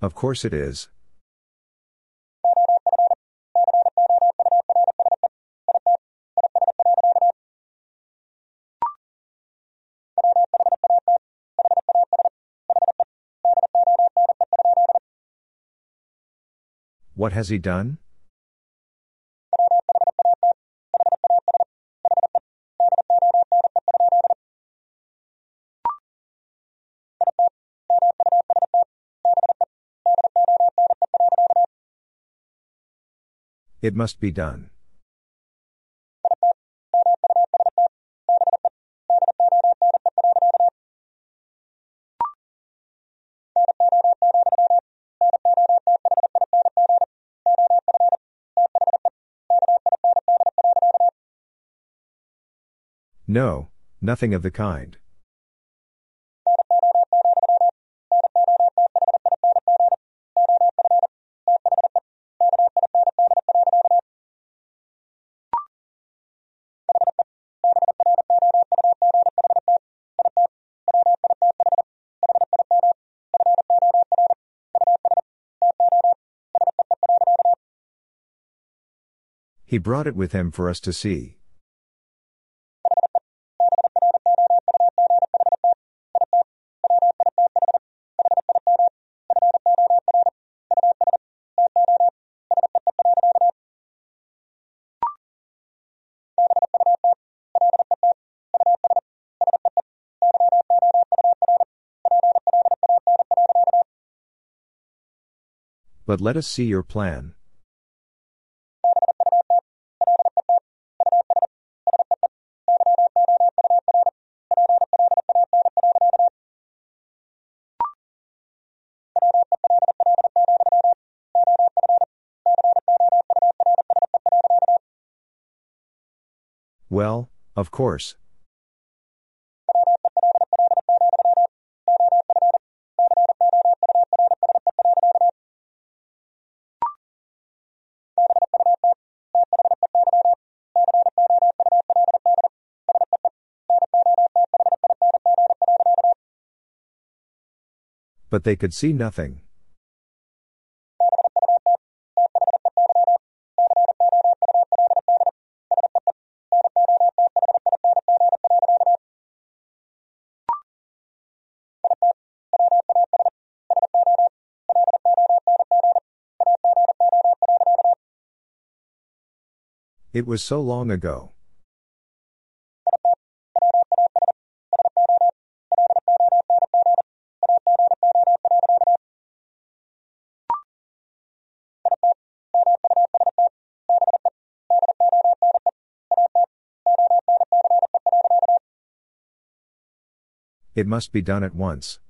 Of course it is. What has he done? It must be done. No, nothing of the kind. He brought it with him for us to see. But let us see your plan. Of course. But they could see nothing. It was so long ago. It must be done at once.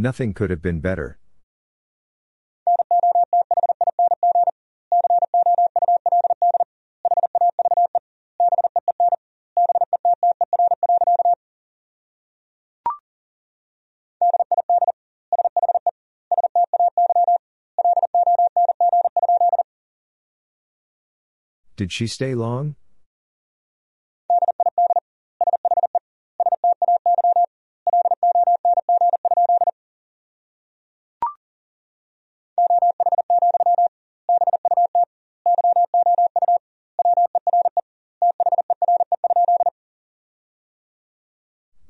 Nothing could have been better. Did she stay long?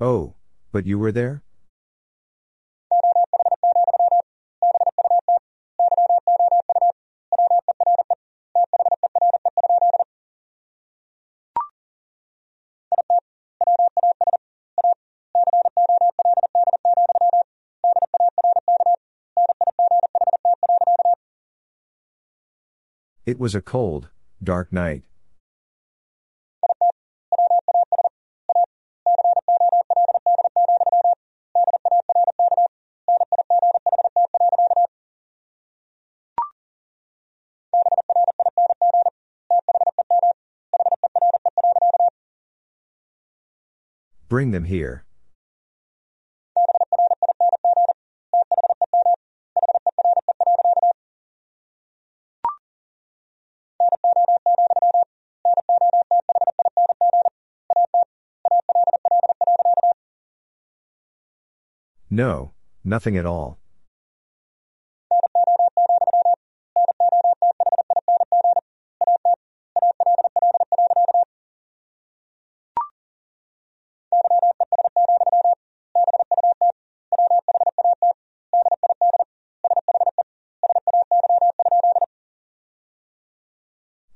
Oh, but you were there? It was a cold, dark night. Bring them here. No, nothing at all.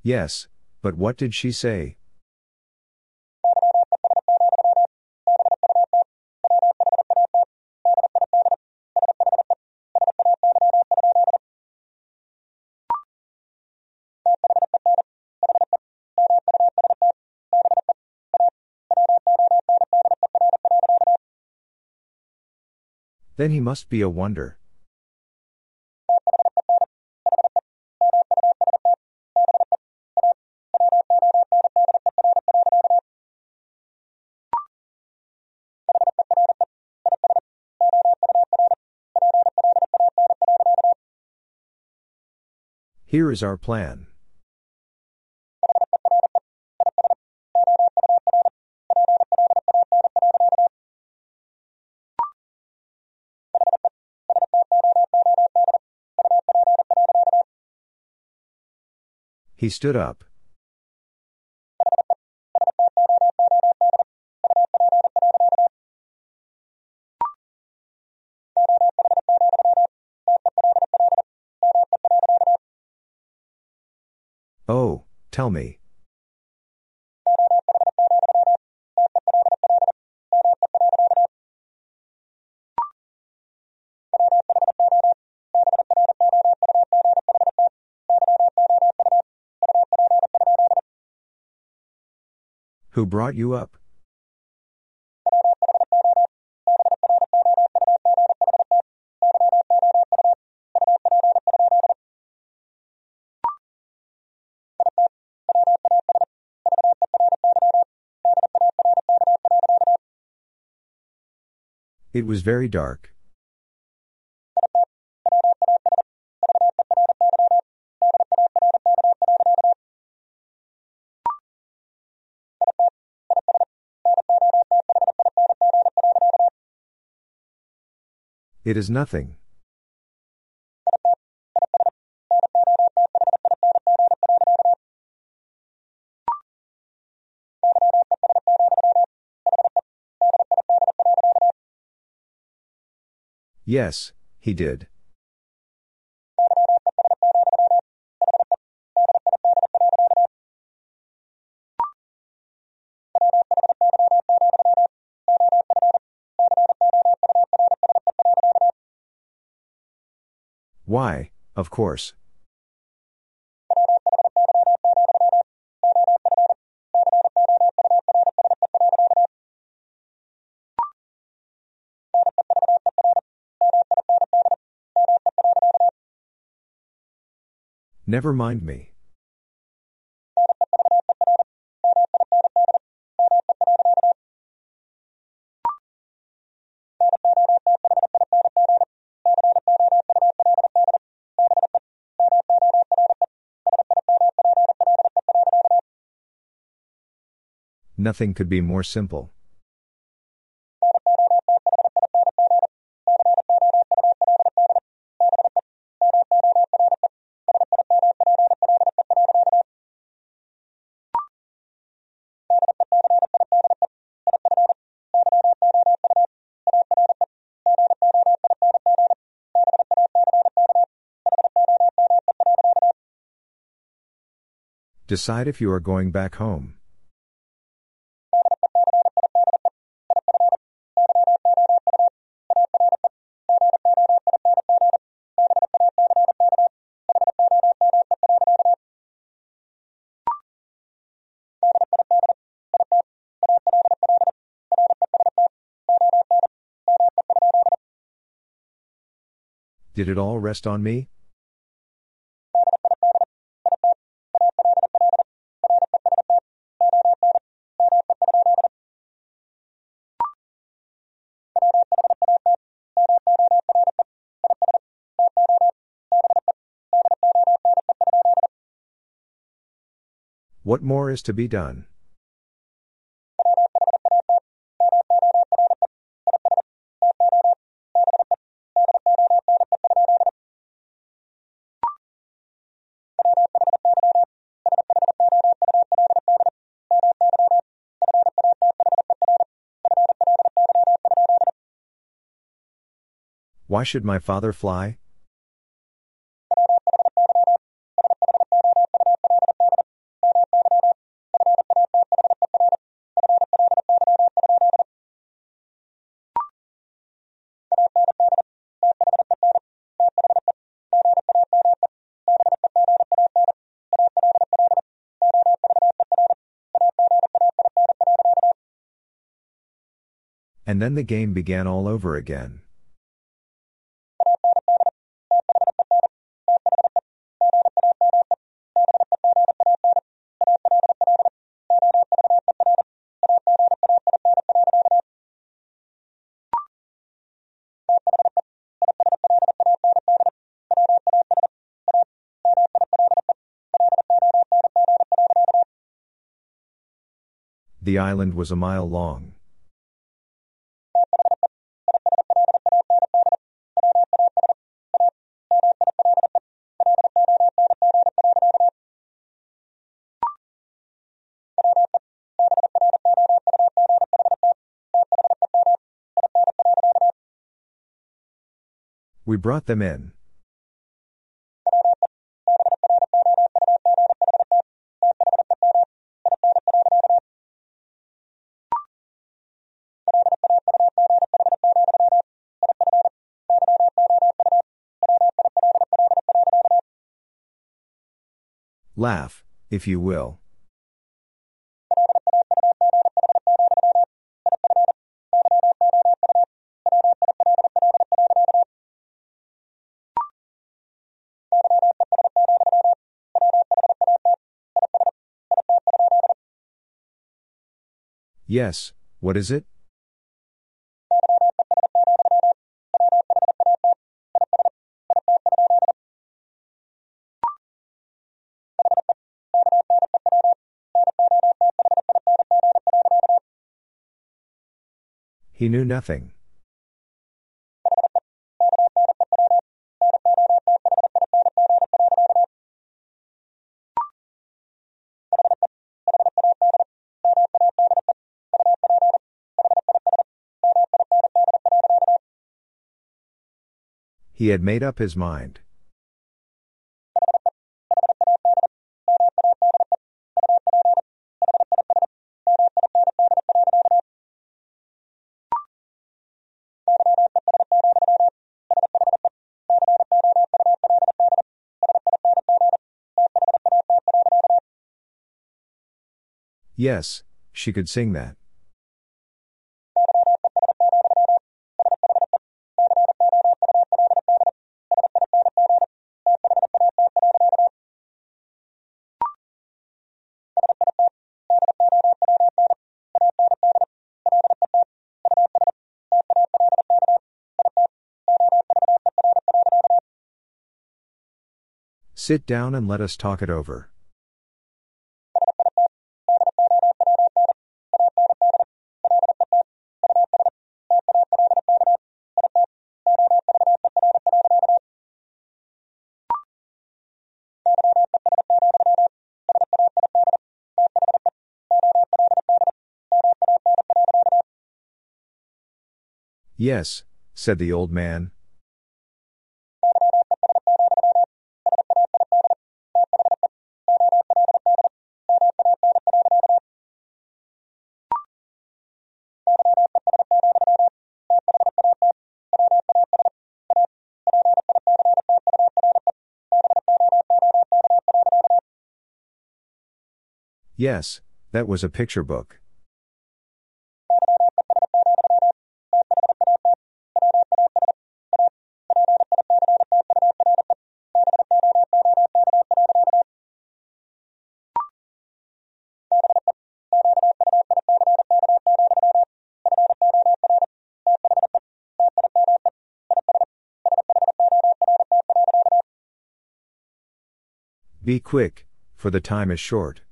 Yes, but what did she say? Then he must be a wonder. Is our plan. He stood up. Tell me. Who brought you up? It was very dark. It is nothing. Yes, he did. Why, of course. Never mind me. Nothing could be more simple. Decide if you are going back home. Did it all rest on me? What more is to be done? Why should my father fly? And then the game began all over again. The island was a mile long. We brought them in. Laugh, if you will. Yes, what is it? He knew nothing. He had made up his mind. Yes, she could sing that. Sit down and let us talk it over. Yes, said the old man. Yes, that was a picture book. Be quick, for the time is short.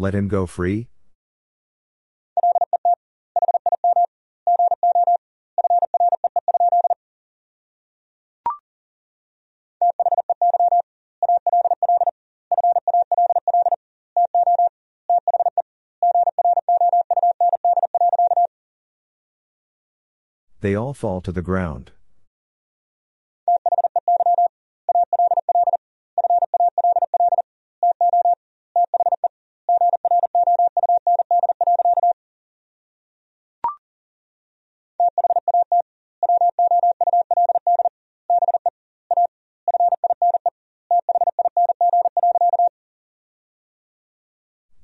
Let him go free? They all fall to the ground.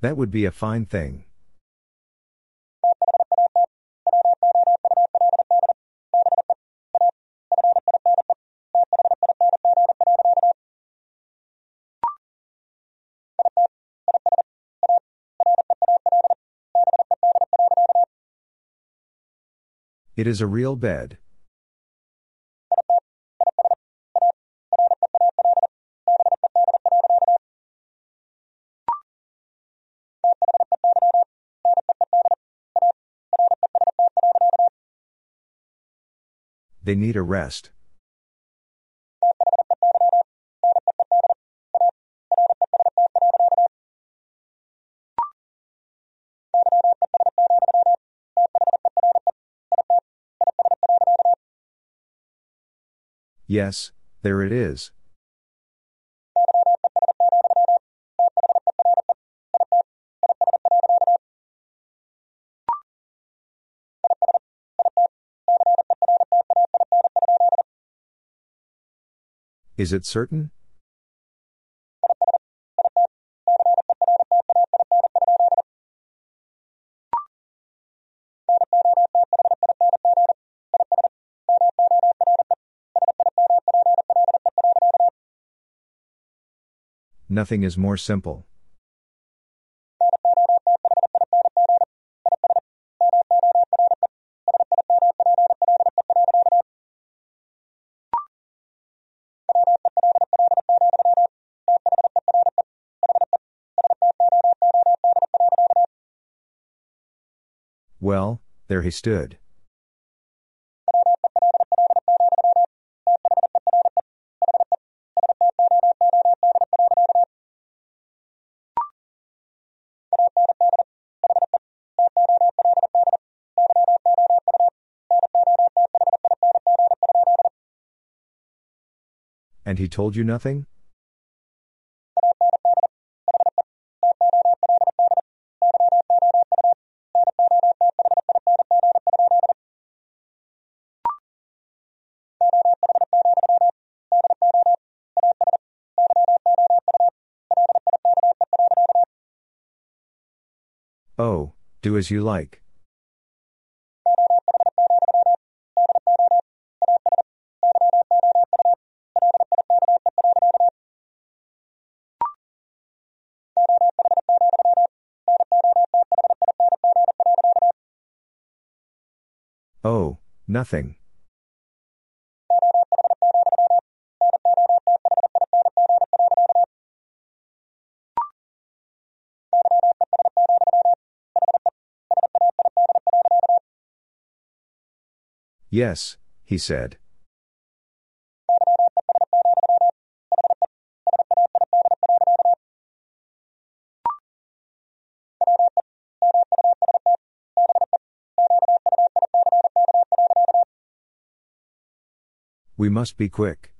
That would be a fine thing. It is a real bed. They need a rest. Yes, there it is. Is it certain? Nothing is more simple. Well, there he stood. And he told you nothing? As you like. Oh, nothing. Yes, he said. We must be quick.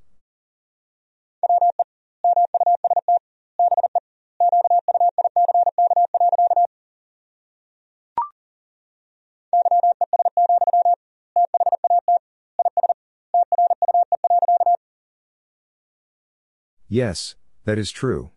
Yes, that is true.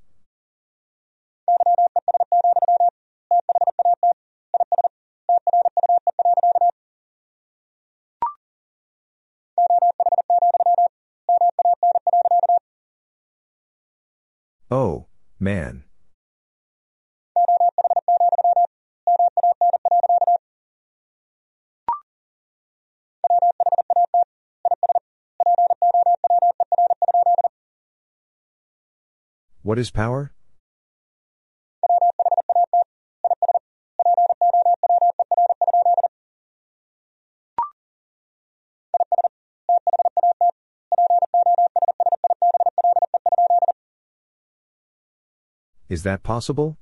What is power? Is that possible?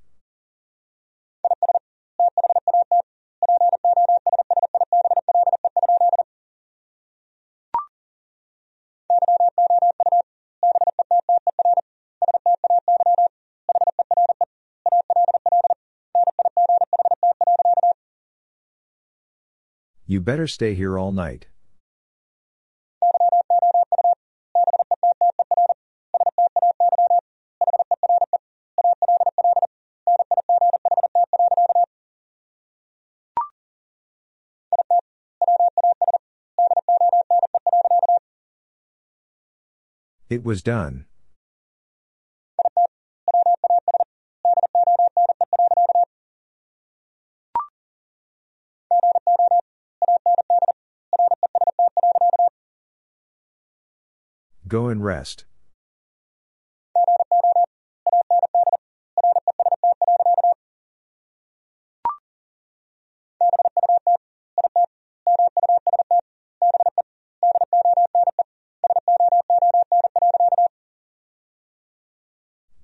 You better stay here all night. It was done. Go and rest.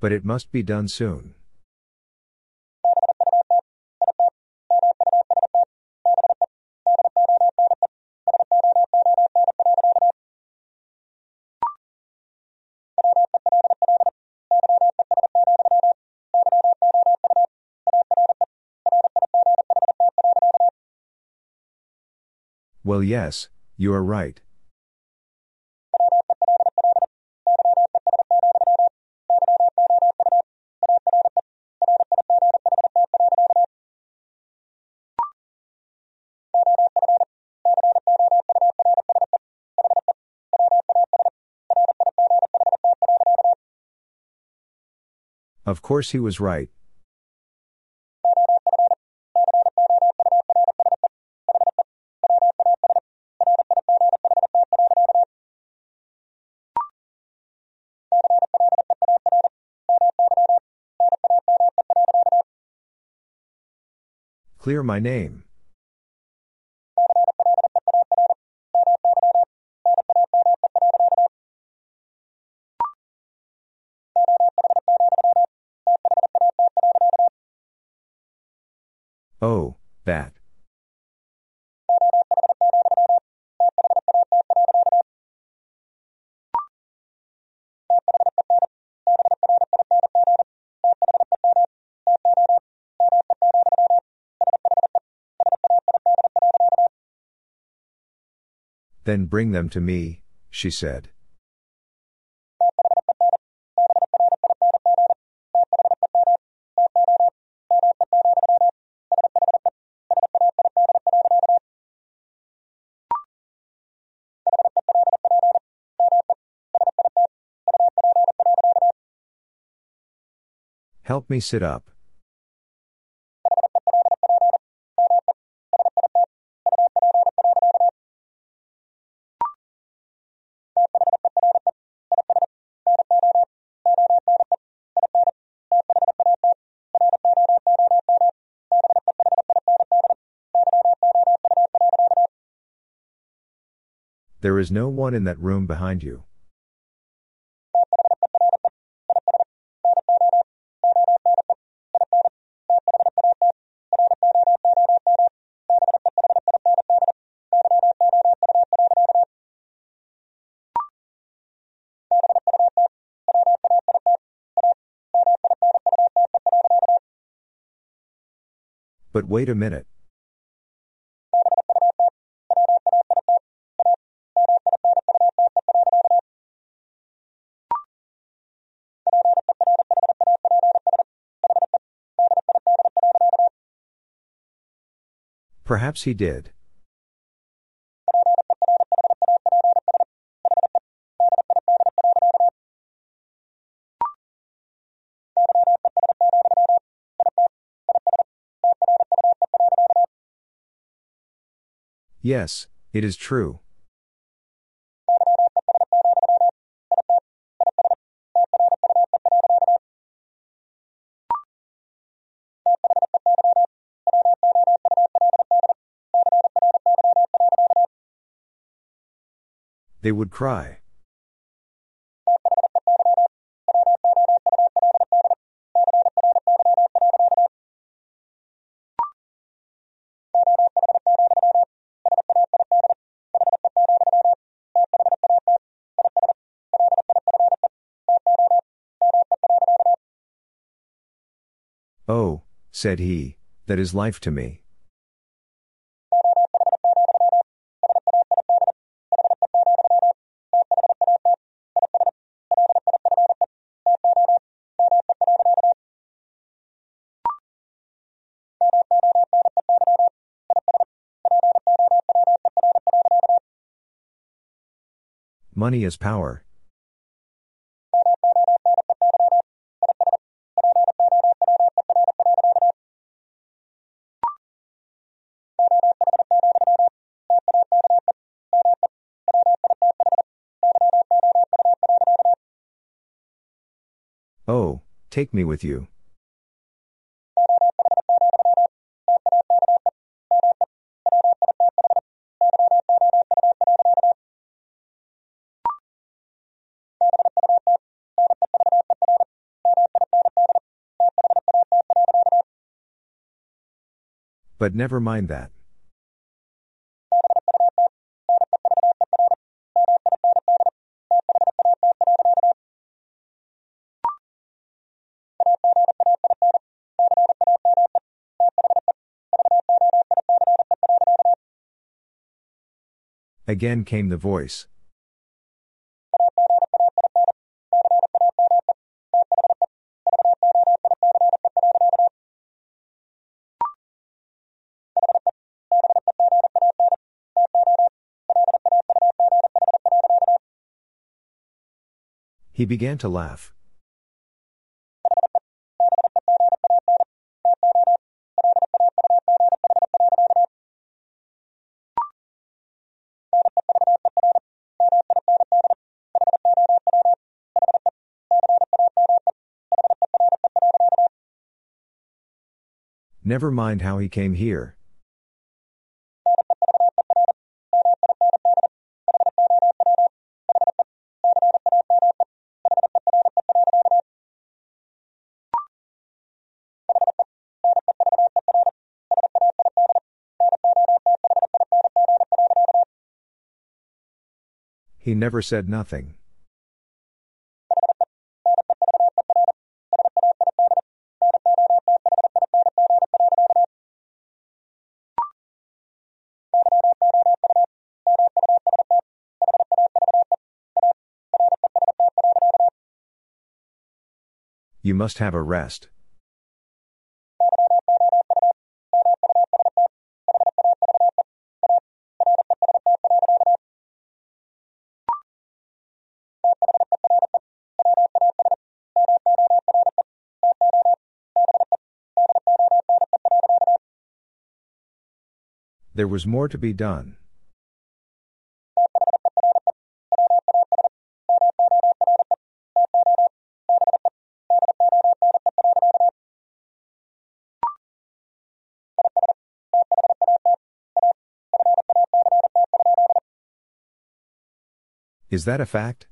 But it must be done soon. Yes, you are right. Of course he was right. Clear my name. Then bring them to me, she said. Help me sit up. There is no one in that room behind you. But wait a minute. Perhaps he did. Yes, it is true. They would cry. Oh, said he, that is life to me. Money is power. Oh, take me with you. But never mind that. Again came the voice. He began to laugh. Never mind how he came here. He never said nothing. You must have a rest. There was more to be done. Is that a fact?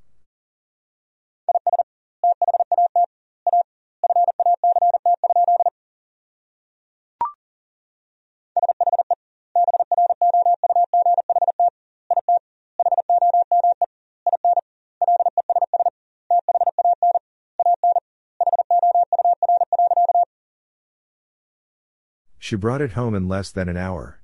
She brought it home in less than an hour.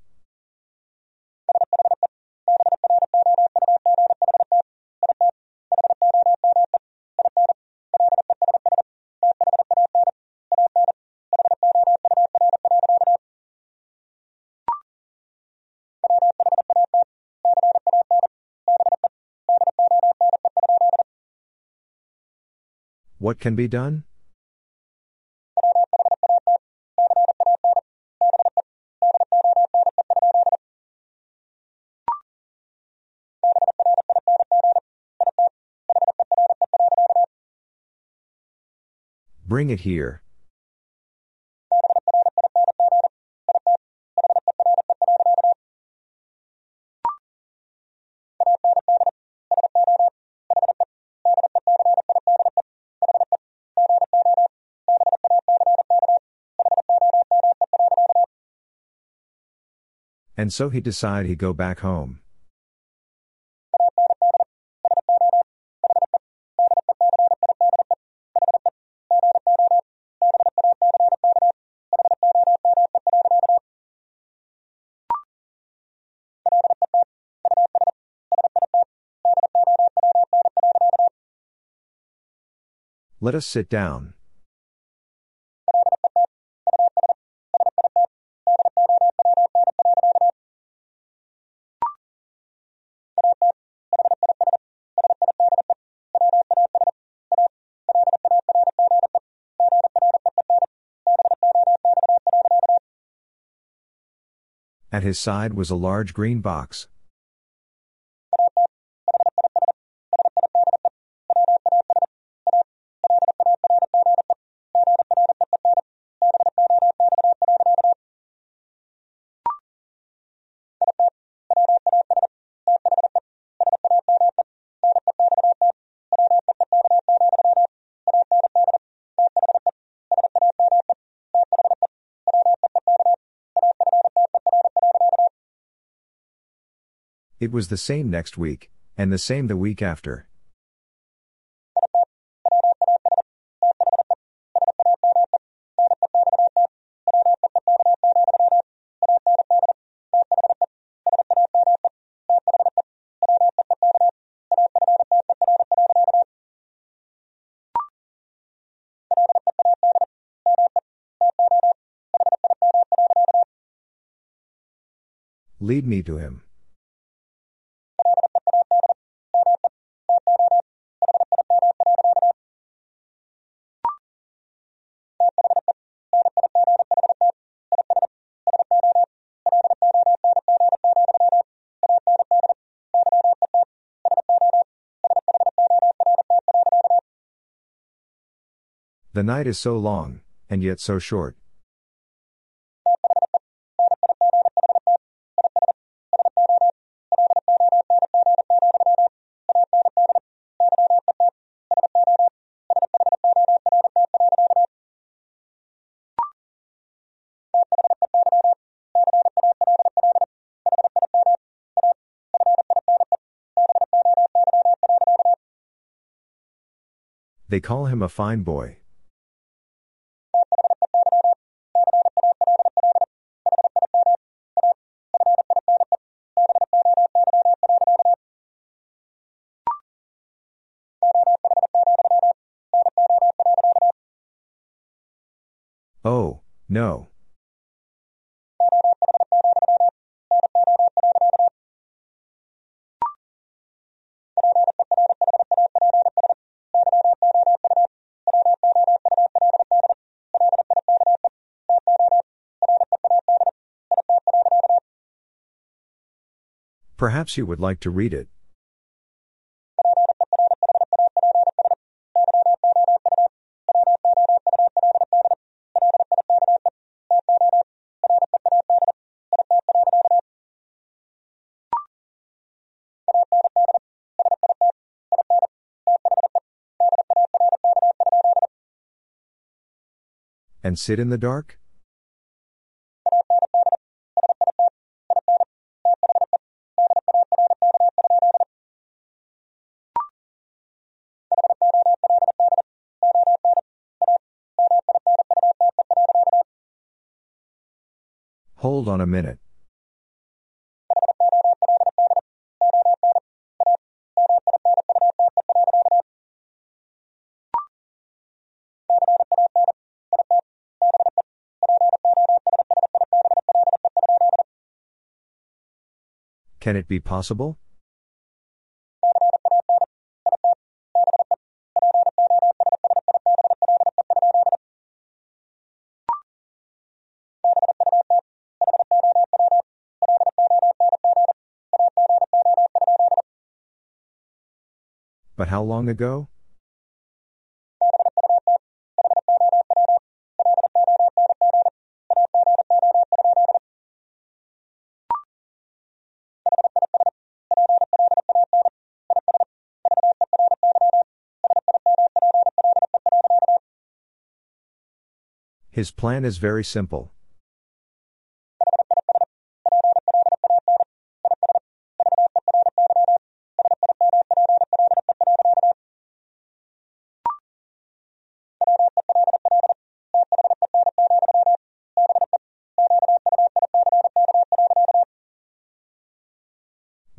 What can be done? Bring it here. And so he decide he'd go back home. Let us sit down. At his side was a large green box. It was the same next week, and the same the week after. Lead me to him. The night is so long, and yet so short. They call him a fine boy. No. Perhaps you would like to read it. And sit in the dark? Hold on a minute. Can it be possible? But how long ago? His plan is very simple.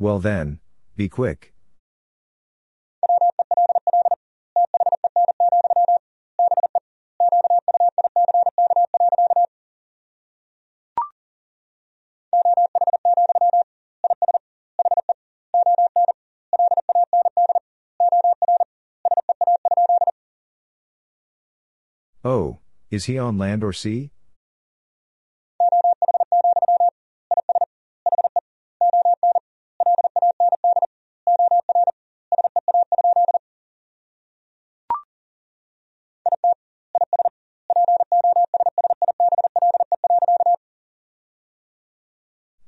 Well then, be quick. Is he on land or sea?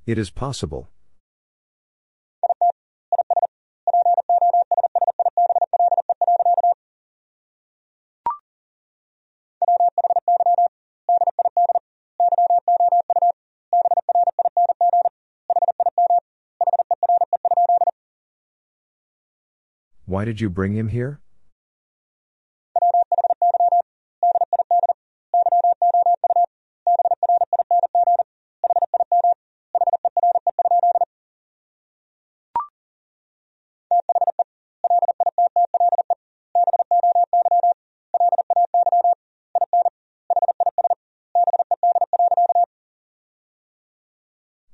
It is possible. Why did you bring him here?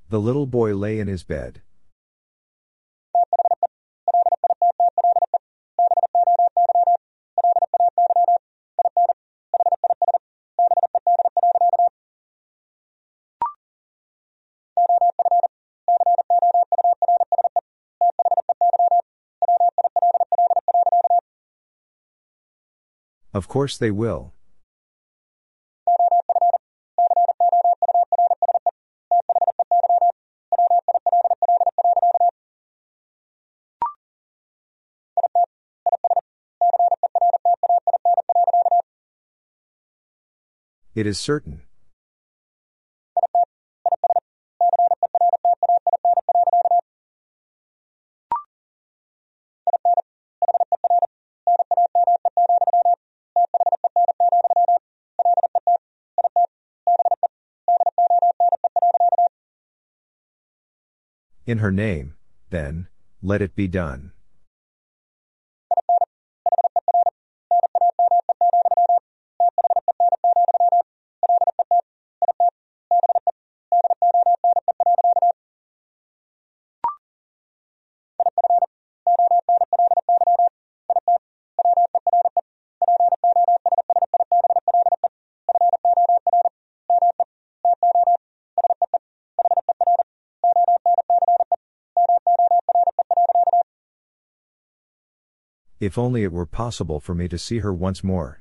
The little boy lay in his bed. Of course they will. It is certain. In her name, then, let it be done. If only it were possible for me to see her once more.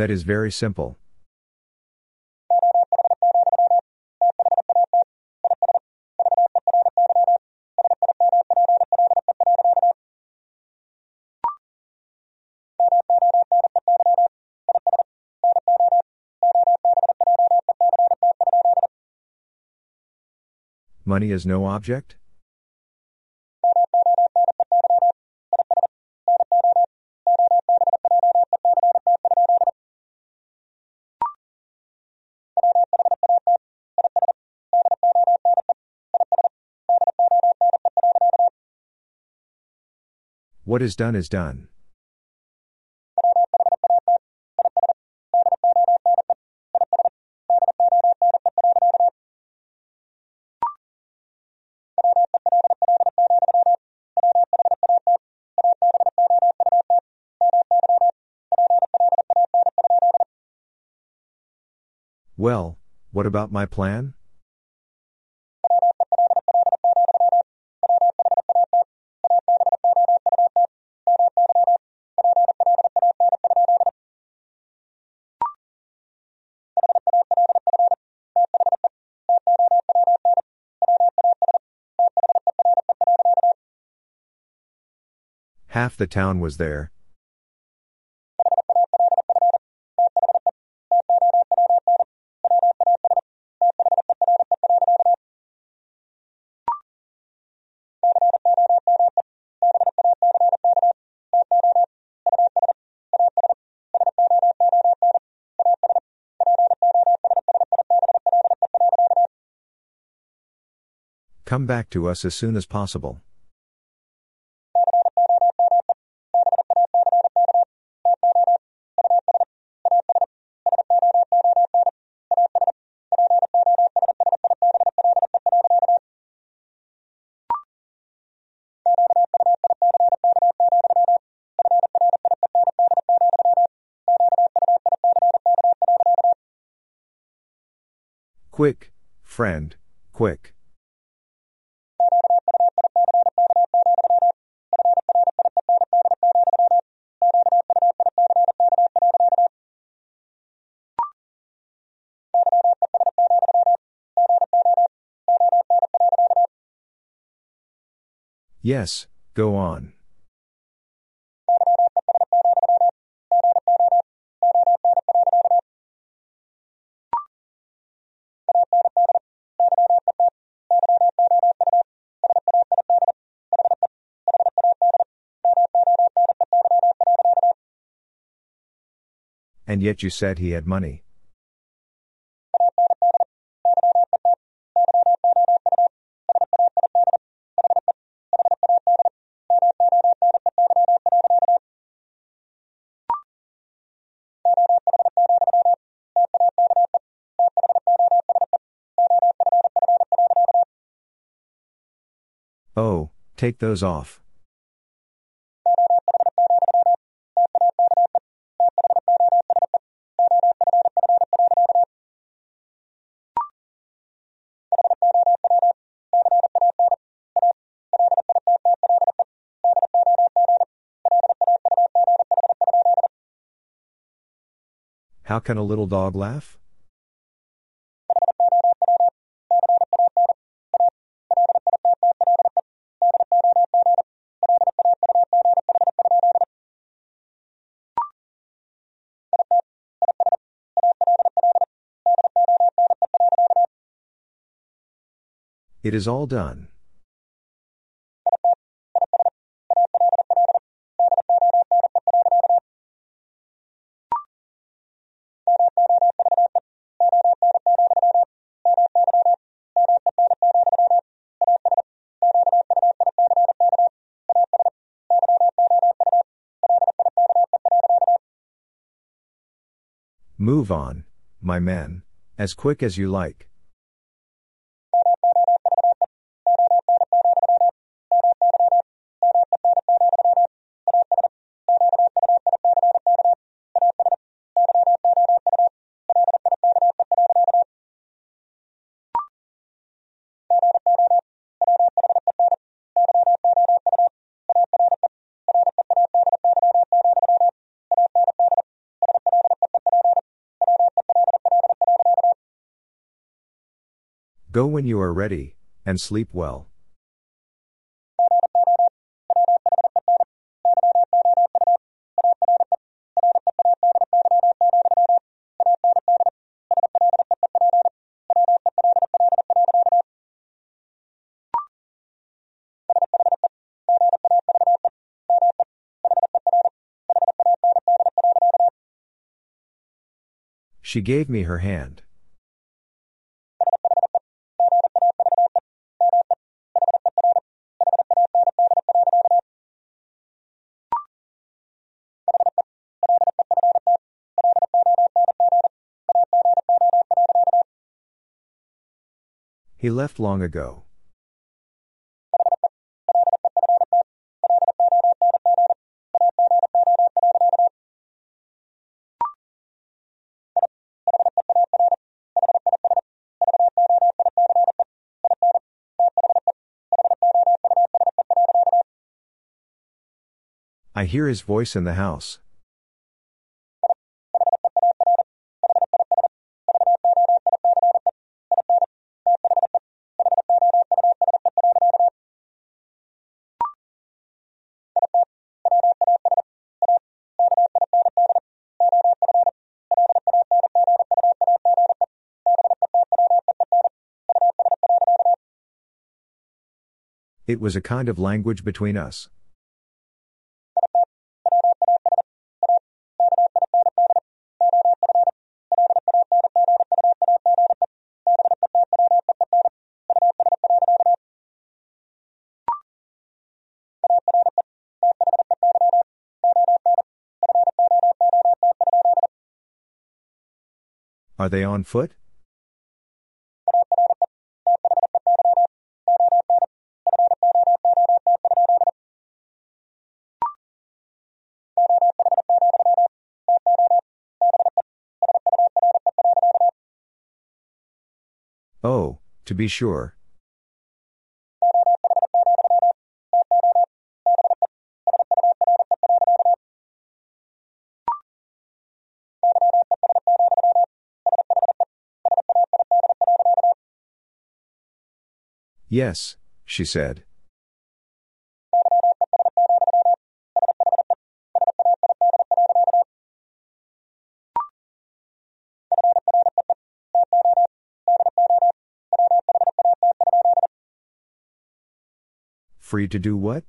That is very simple. Money is no object? What is done is done. Well, what about my plan? Half the town was there. Come back to us as soon as possible. Quick, friend, quick. Yes, go on. And yet you said he had money. Oh, take those off. How can a little dog laugh? It is all done. On, my men, as quick as you like. You are ready, and sleep well. She gave me her hand. He left long ago. I hear his voice in the house. It was a kind of language between us. Are they on foot? Be sure. Yes, she said. Free to do what?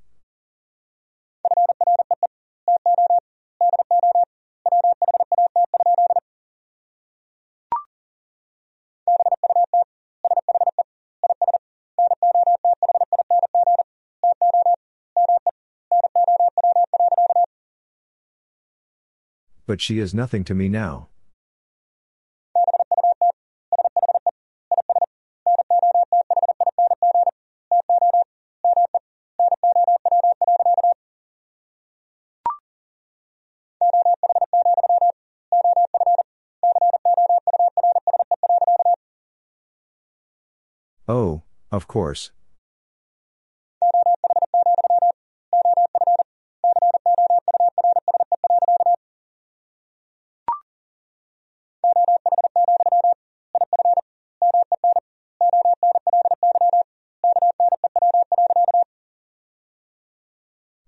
But she is nothing to me now. Of course.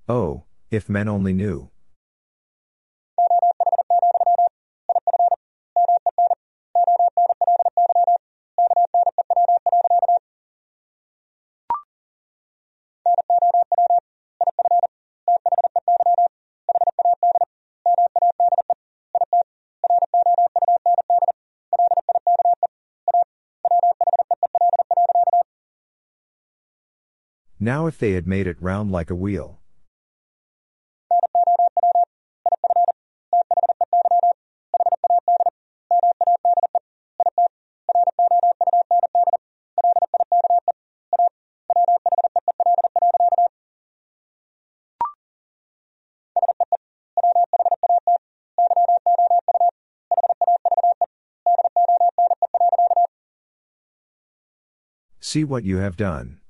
Oh, if men only knew. Now if they had made it round like a wheel. See what you have done.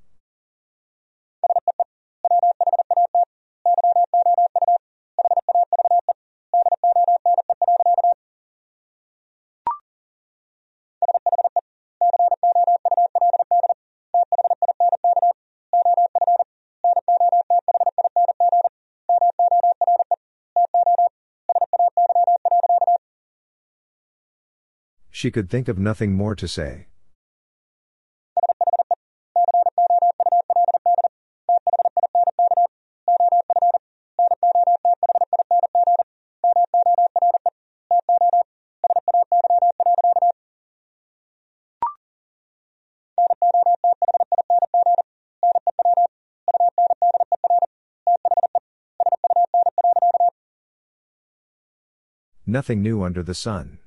She could think of nothing more to say. Nothing new under the sun.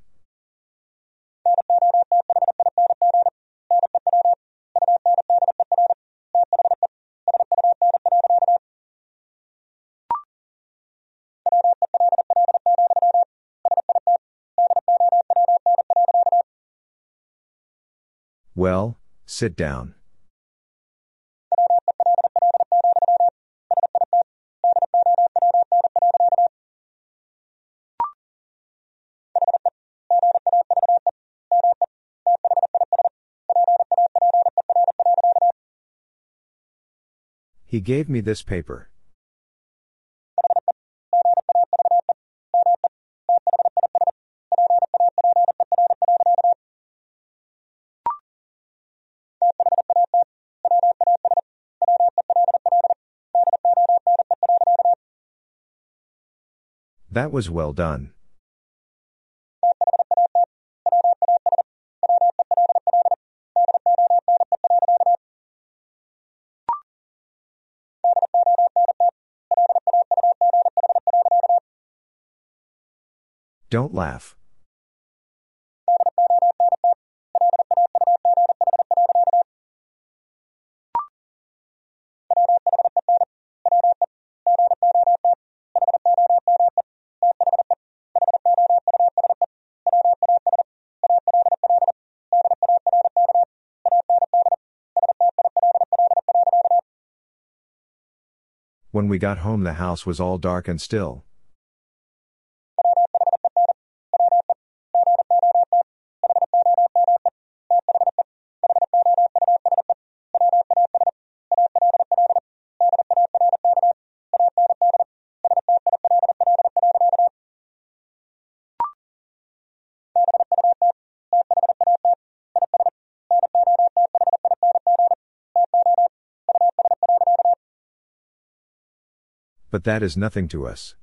Well, sit down. He gave me this paper. That was well done. Don't laugh. When we got home, the house was all dark and still. But that is nothing to us.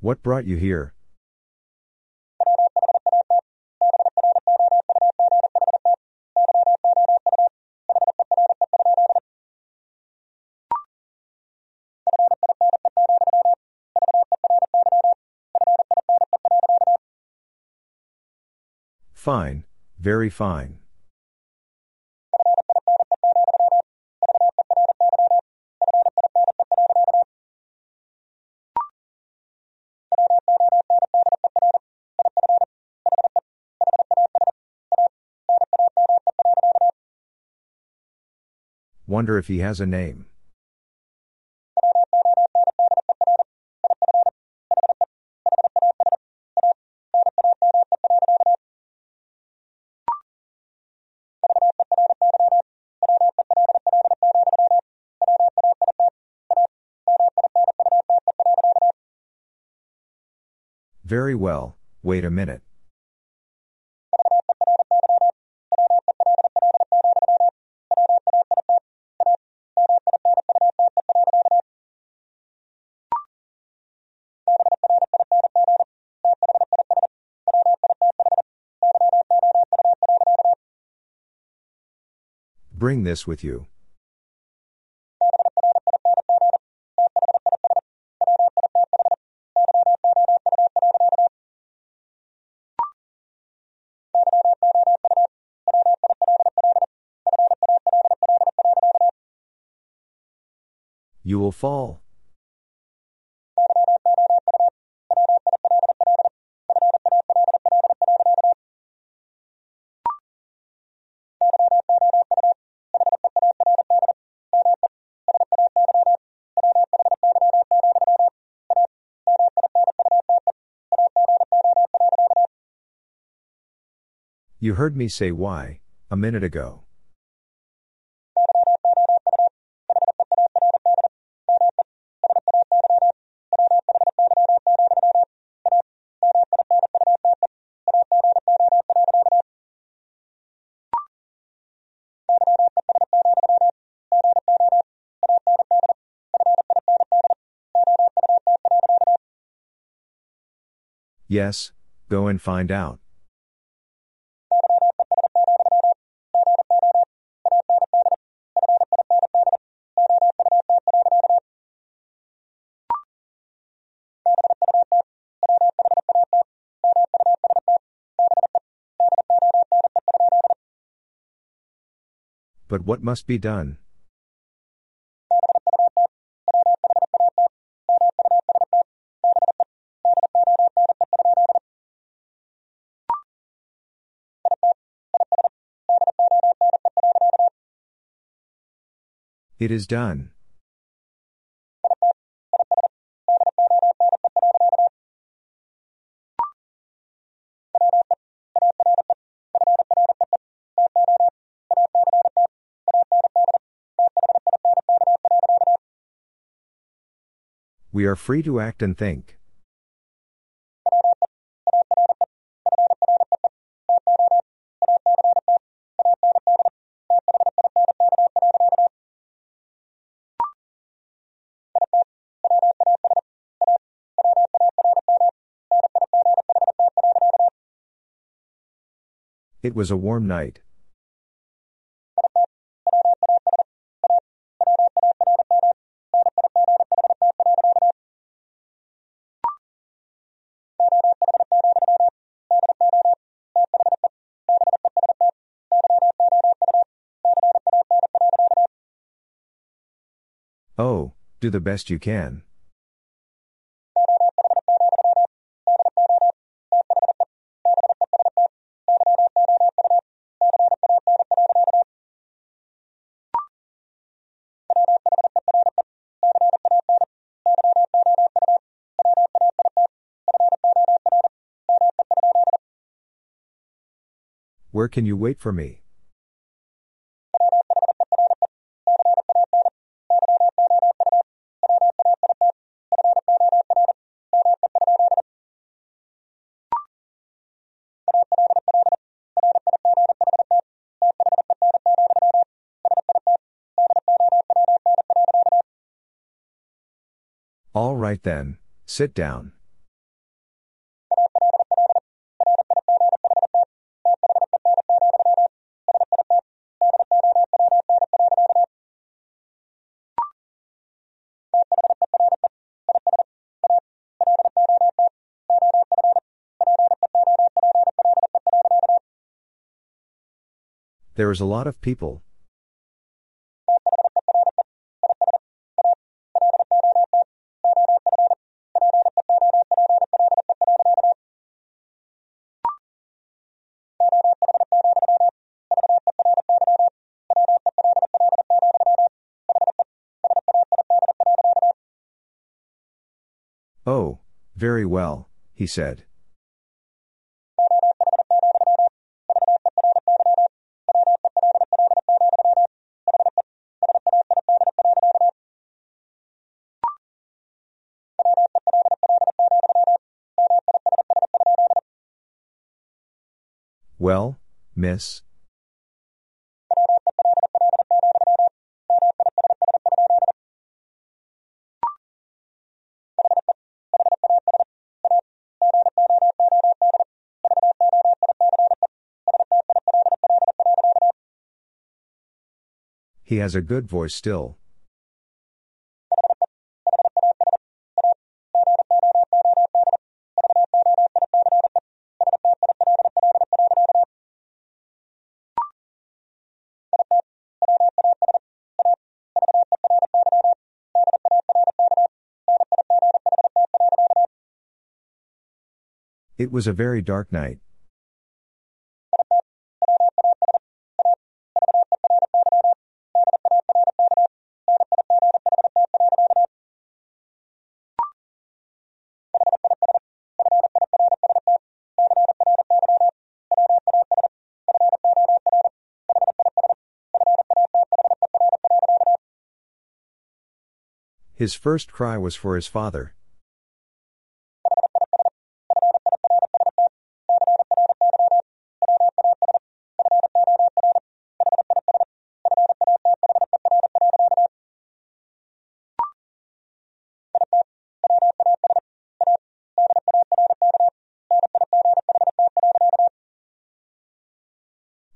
What brought you here? Fine, very fine. Wonder if he has a name. Very well, wait a minute. Bring this with you. Will fall. You heard me say why, a minute ago. Yes, go and find out. But what must be done? It is done. We are free to act and think. It was a warm night. Oh, do the best you can. Where can you wait for me? All right then, sit down. There is a lot of people. Oh, very well, he said. Miss? He has a good voice still. It was a very dark night. His first cry was for his father.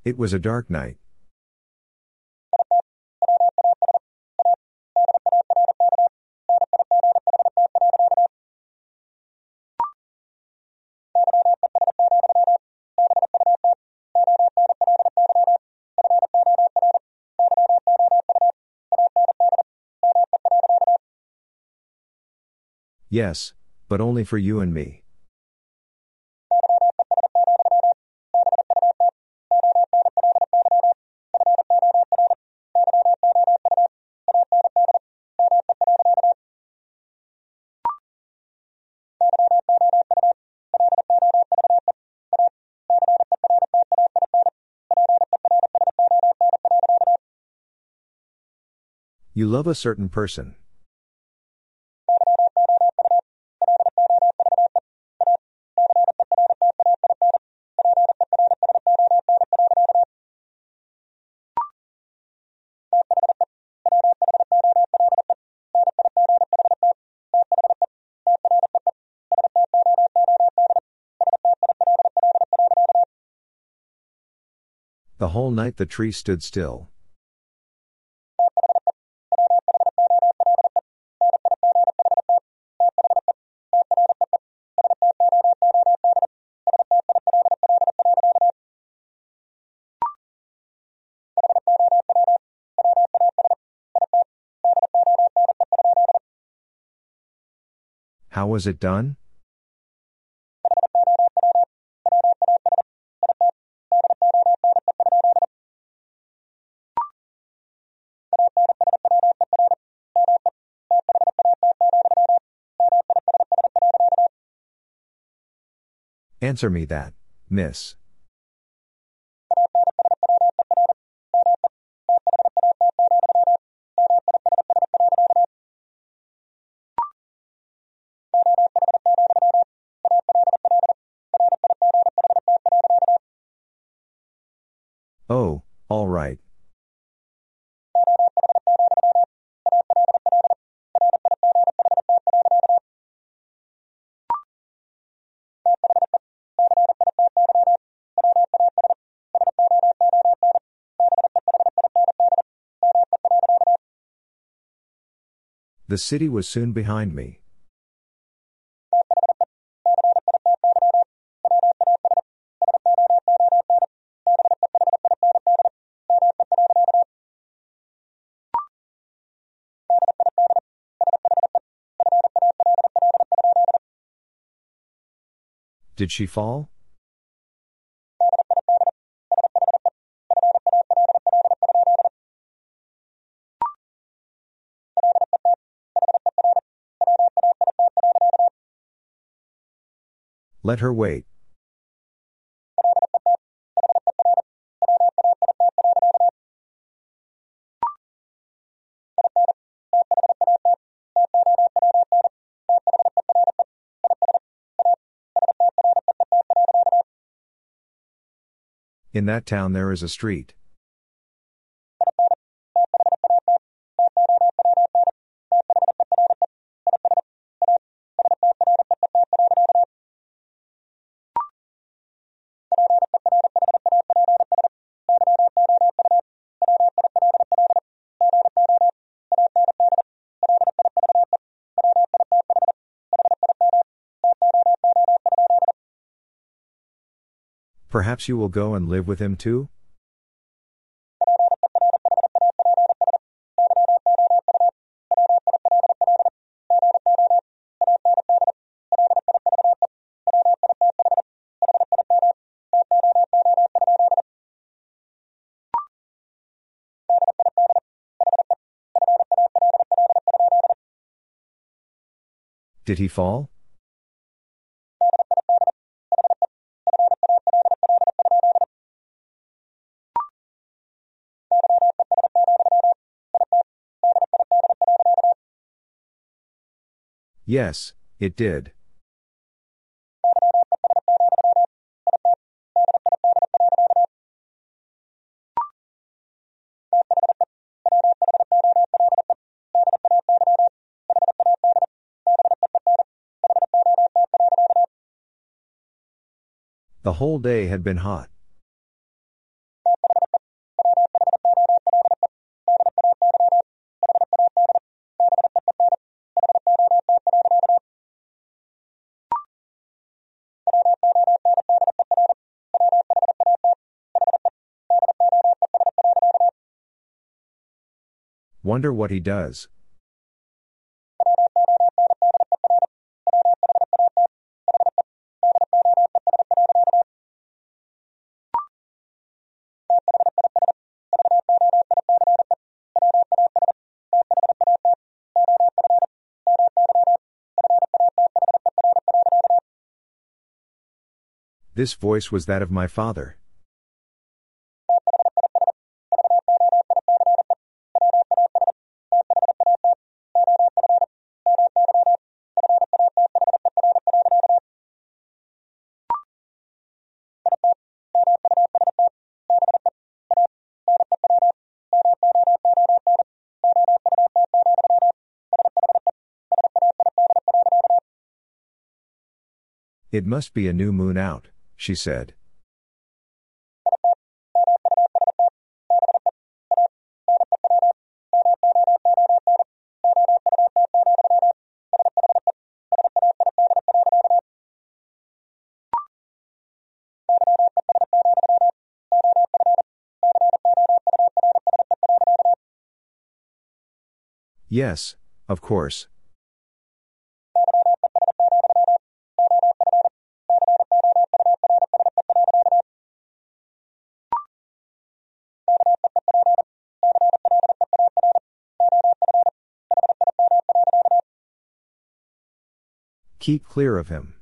It was a dark night. Yes, but only for you and me. You love a certain person. The whole night the tree stood still. Was it done? Answer me that, miss. The city was soon behind me. Did she fall? Let her wait. In that town there is a street. Perhaps you will go and live with him too? Did he fall? Yes, it did. The whole day had been hot. Wonder what he does. This voice was that of my father. It must be a new moon out, she said. Yes, of course. Keep clear of him.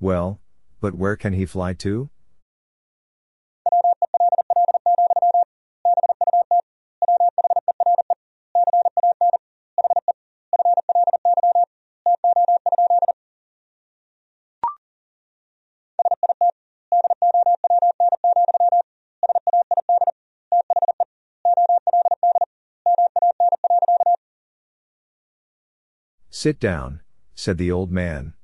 Well, but where can he fly to? Sit down, said the old man.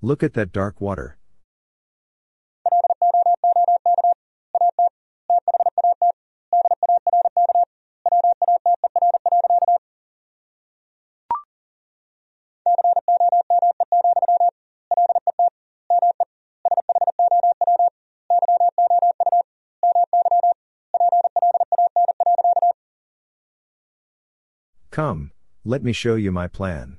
Look at that dark water. Come, let me show you my plan.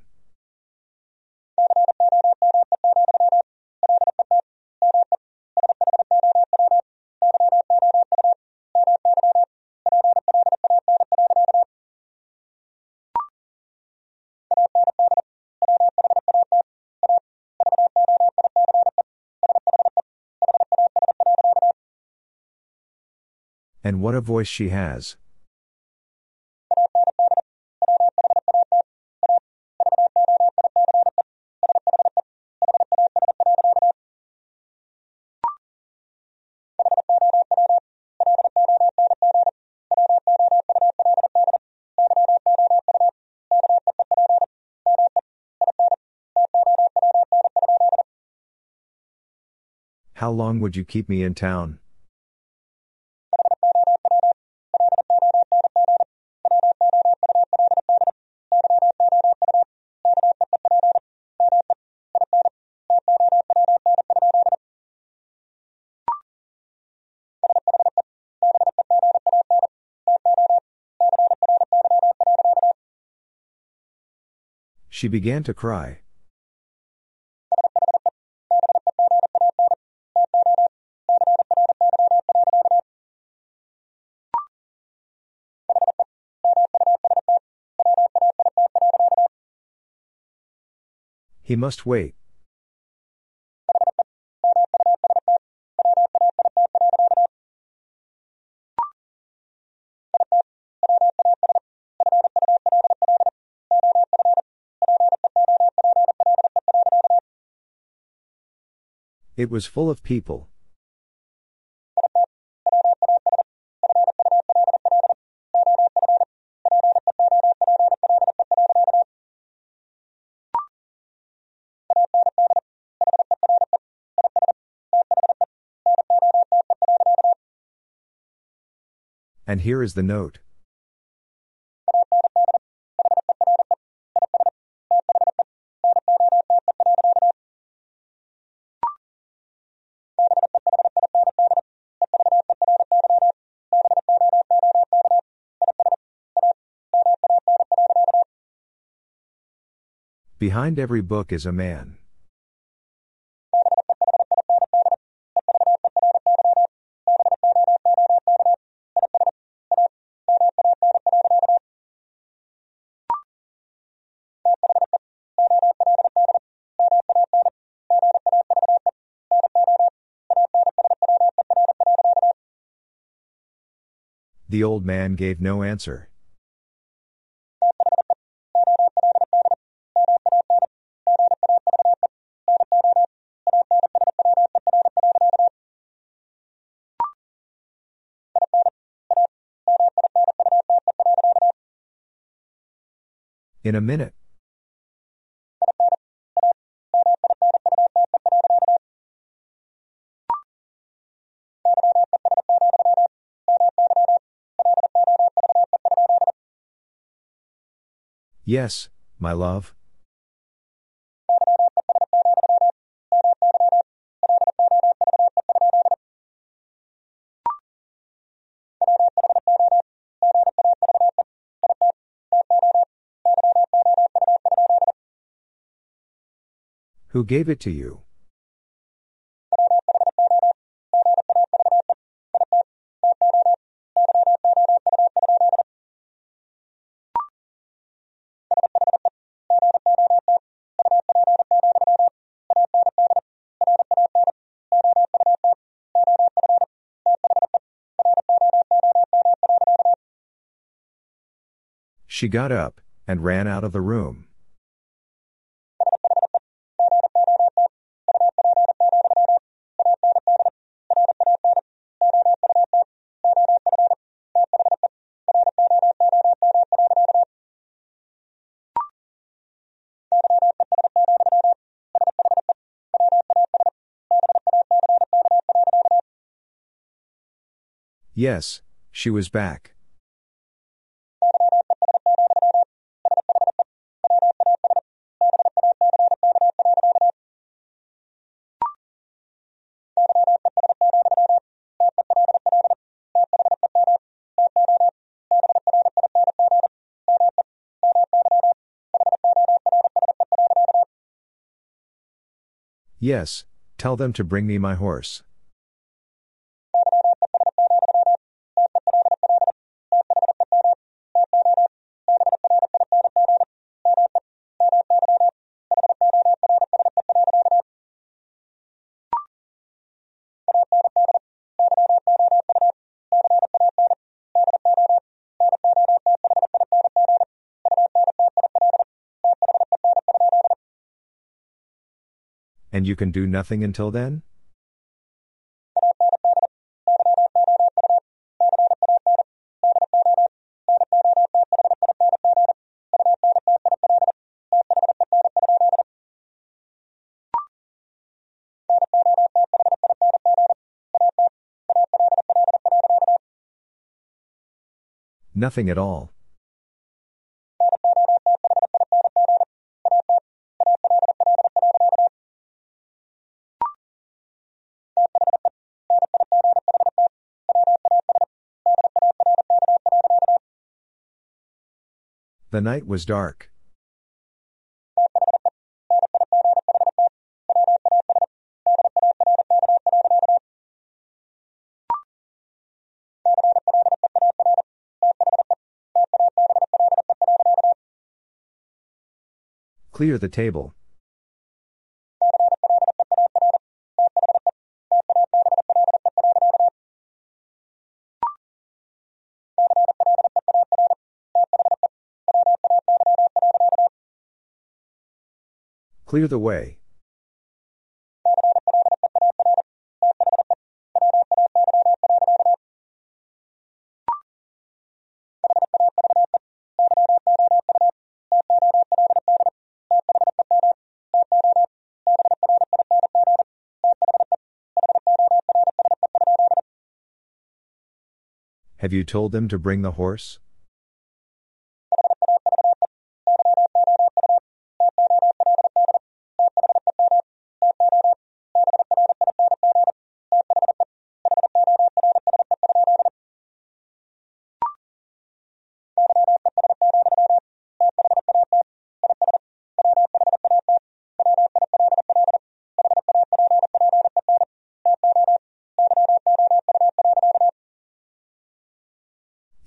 And what a voice she has. How long would you keep me in town? She began to cry. He must wait. It was full of people. And here is the note. Behind every book is a man. The old man gave no answer. In a minute. Yes, my love. Who gave it to you? She got up and ran out of the room. Yes, she was back. Yes, tell them to bring me my horse. And you can do nothing until then? Nothing at all. The night was dark. Clear the table. Clear the way. Have you told them to bring the horse?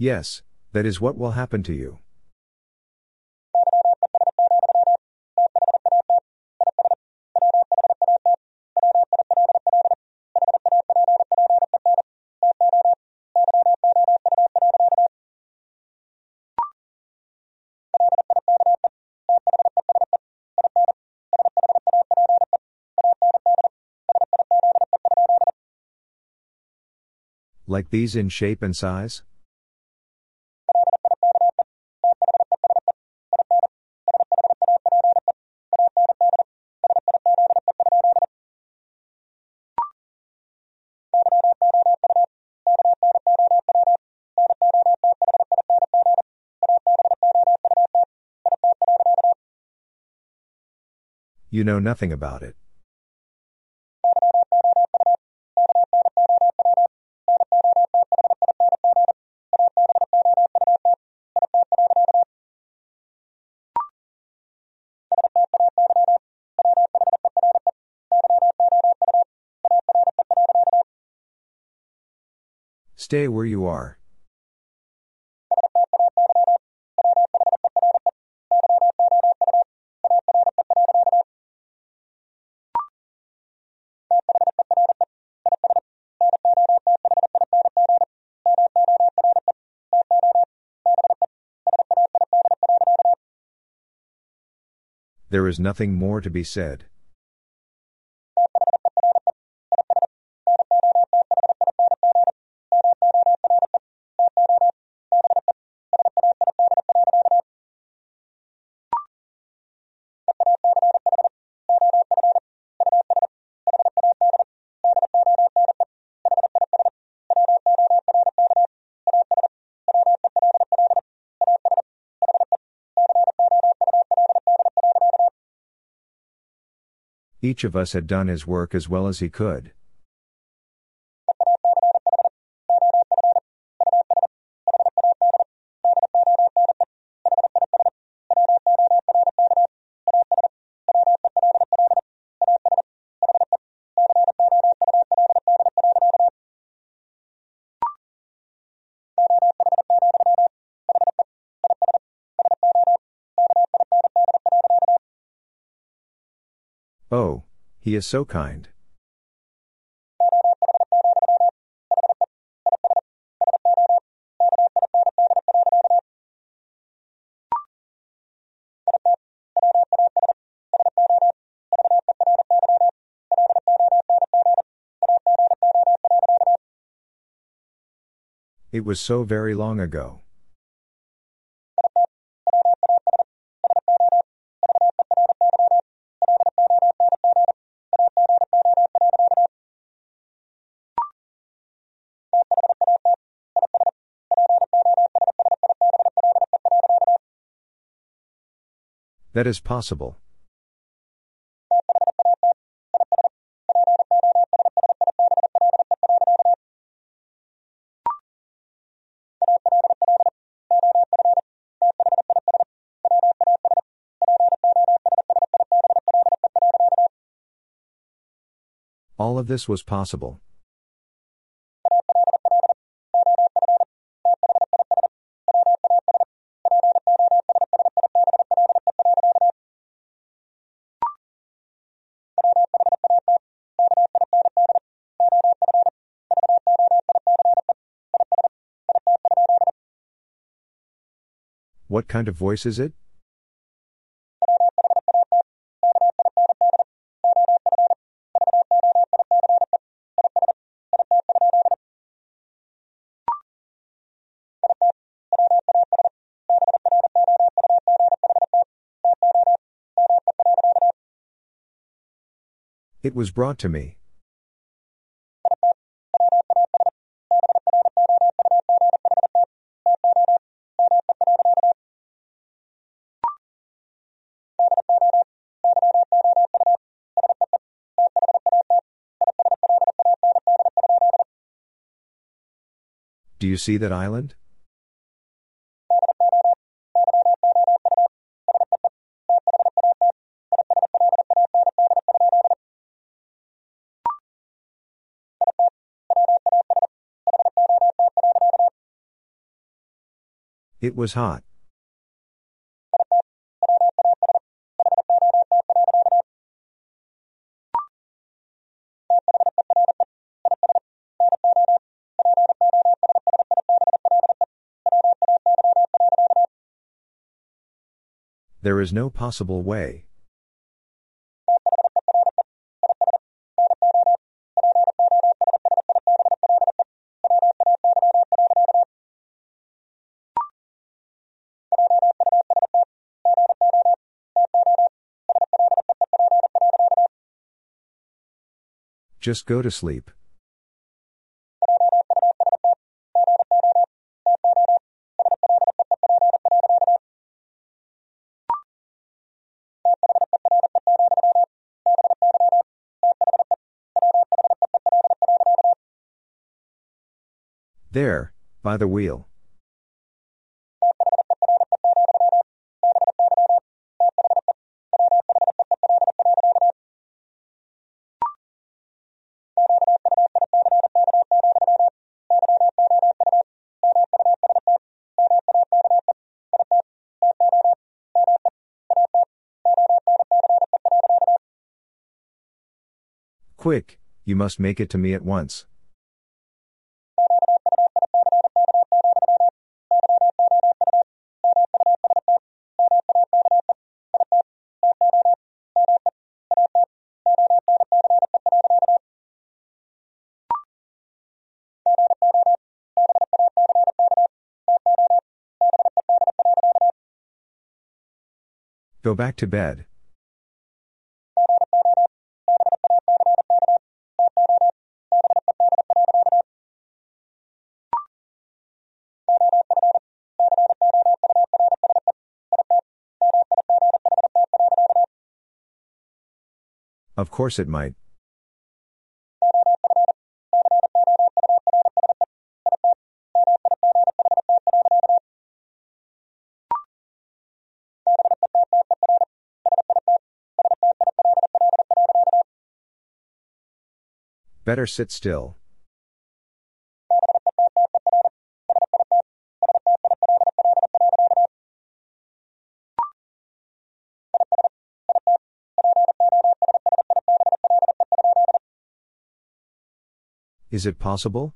Yes, that is what will happen to you. Like these in shape and size? You know nothing about it. Stay where you are. There is nothing more to be said. Each of us had done his work as well as he could. He is so kind. It was so very long ago. That is possible. All of this was possible. What kind of voice is it? It was brought to me. You see that island? It was hot. There is no possible way. Just go to sleep. There, by the wheel. Quick, you must make it to me at once. Go back to bed. Of course it might. Better sit still. Is it possible?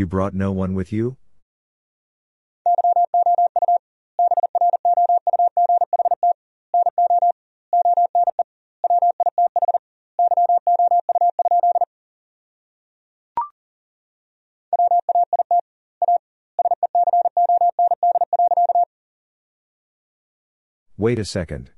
You brought no one with you? Wait a second.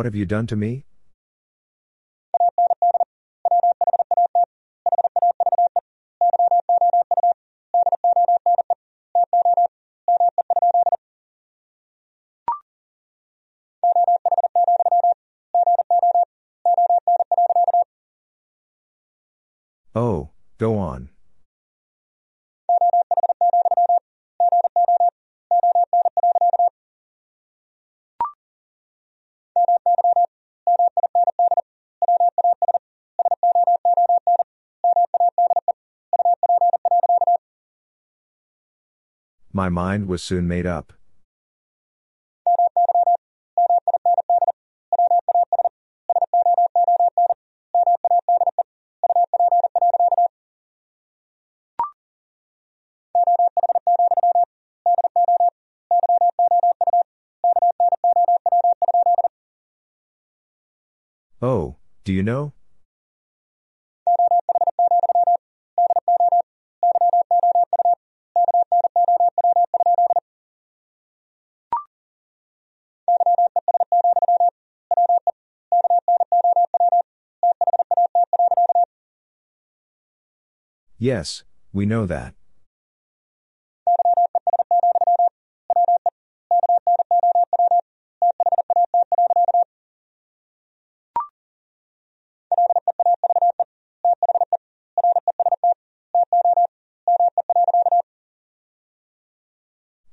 What have you done to me? Oh, go on. My mind was soon made up. Oh, do you know? Yes, we know that.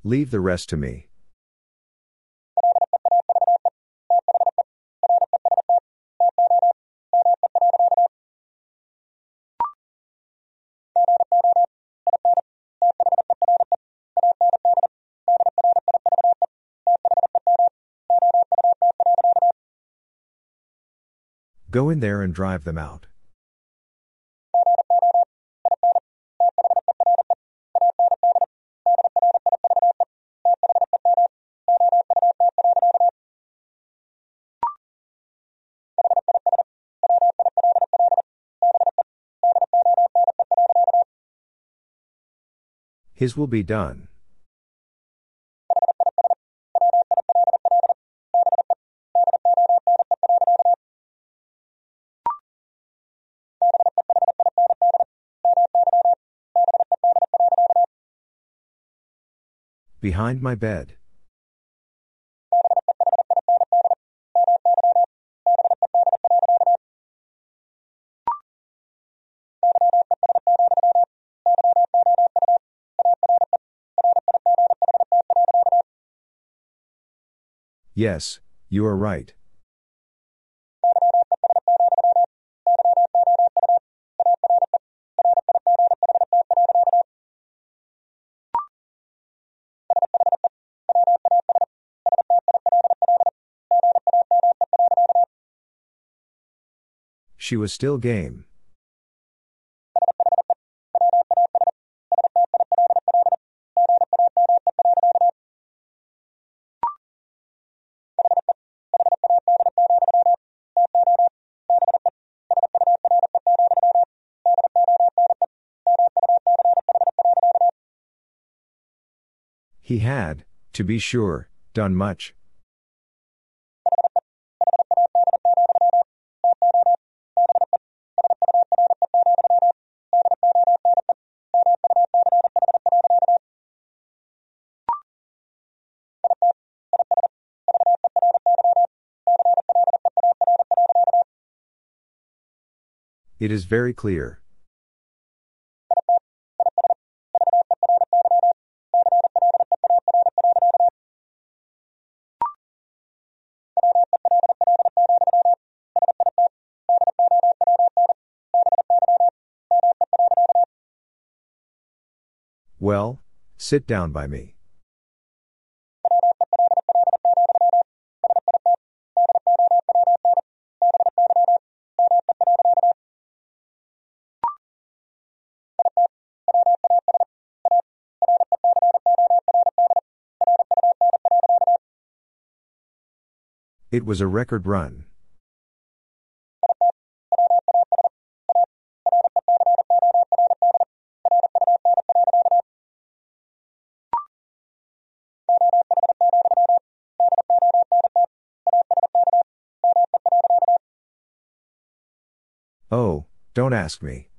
Leave the rest to me. Go in there and drive them out. His will be done. Behind my bed. Yes, you are right. She was still game. He had, to be sure, done much. It is very clear. Well, sit down by me. It was a record run. Oh, don't ask me.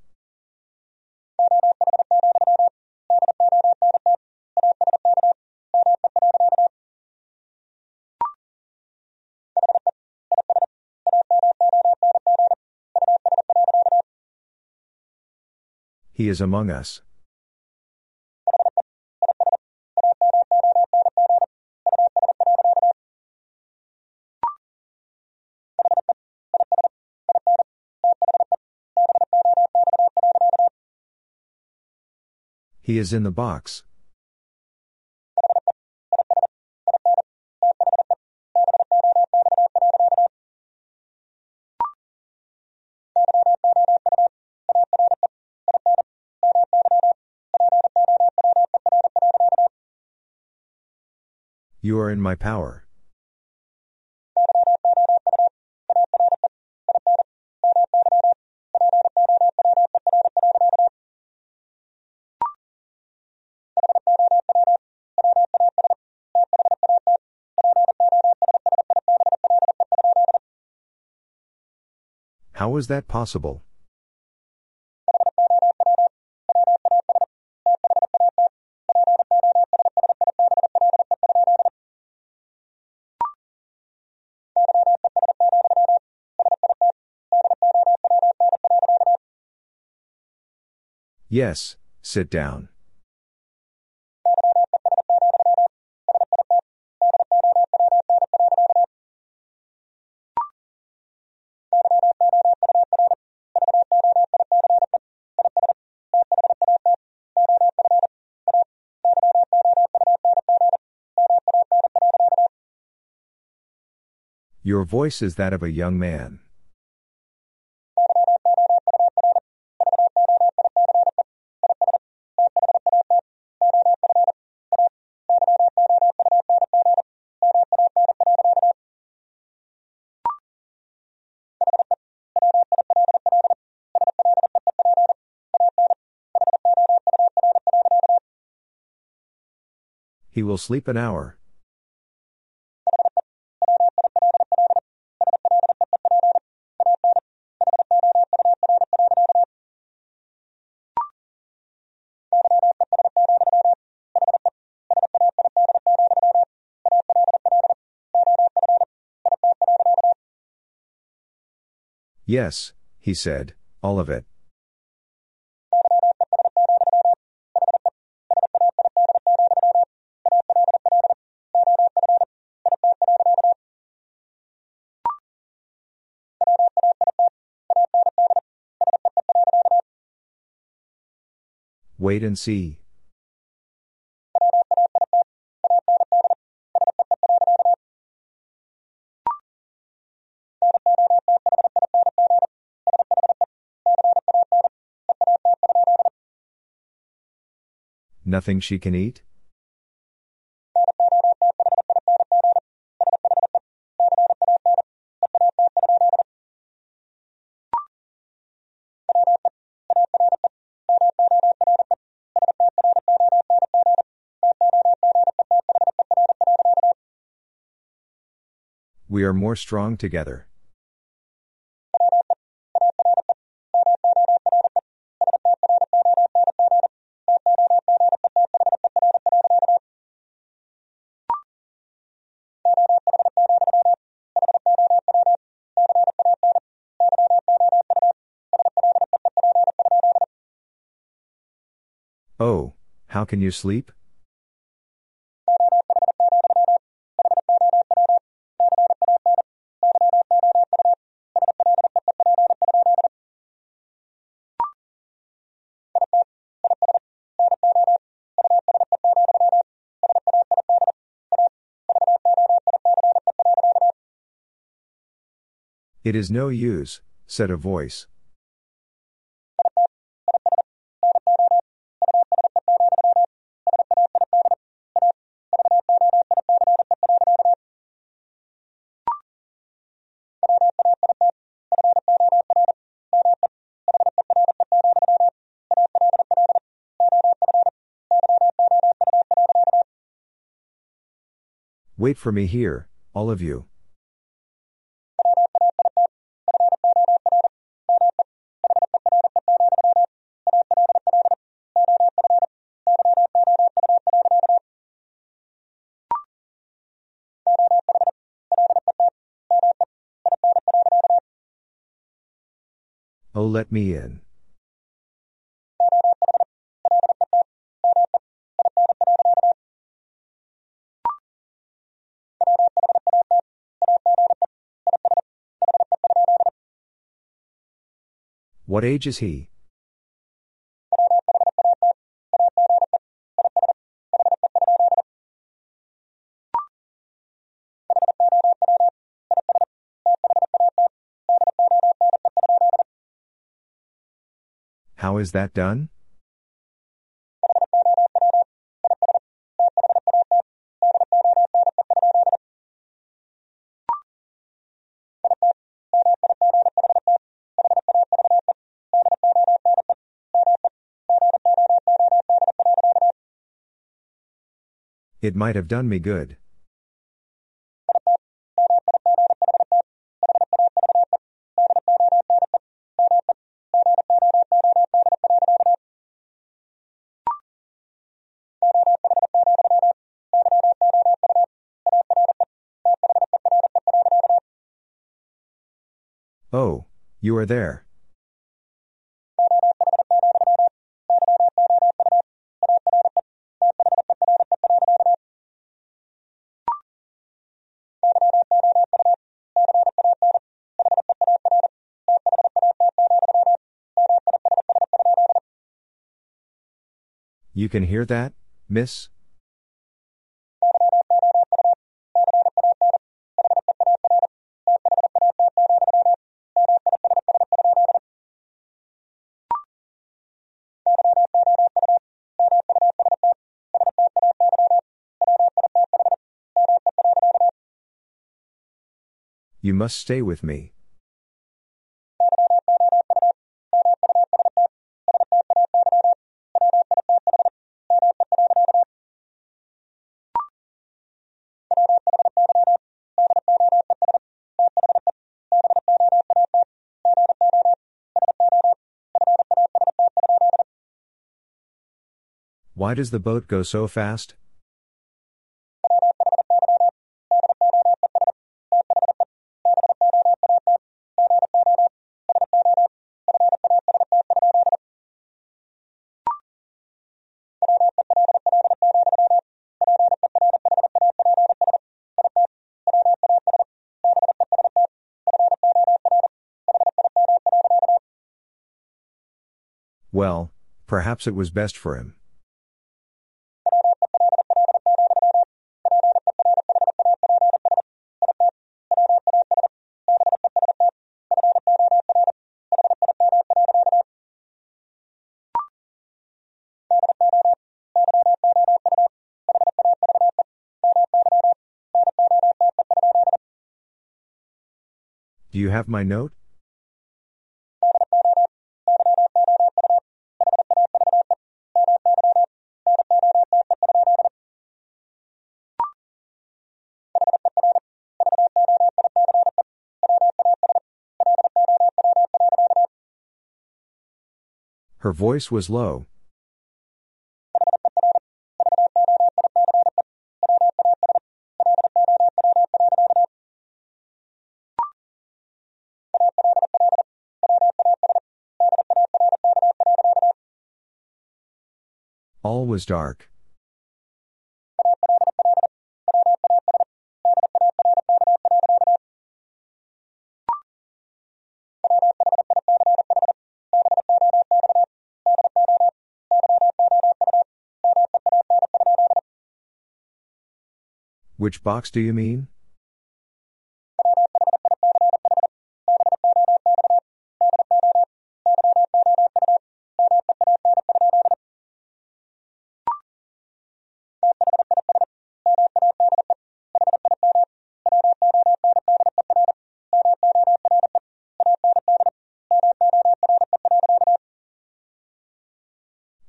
He is among us. He is in the box. You are in my power. How is that possible? Yes, sit down. Your voice is that of a young man. Will sleep an hour. Yes, he said, all of it. Wait and see. Nothing she can eat? We are more strong together. Oh, how can you sleep? It is no use, said a voice. Wait for me here, all of you. Let me in. What age is he? Is that done? It might have done me good. You are there. You can hear that, miss? You must stay with me. Why does the boat go so fast? Well, perhaps it was best for him. Do you have my note? Her voice was low. All was dark. Which box do you mean?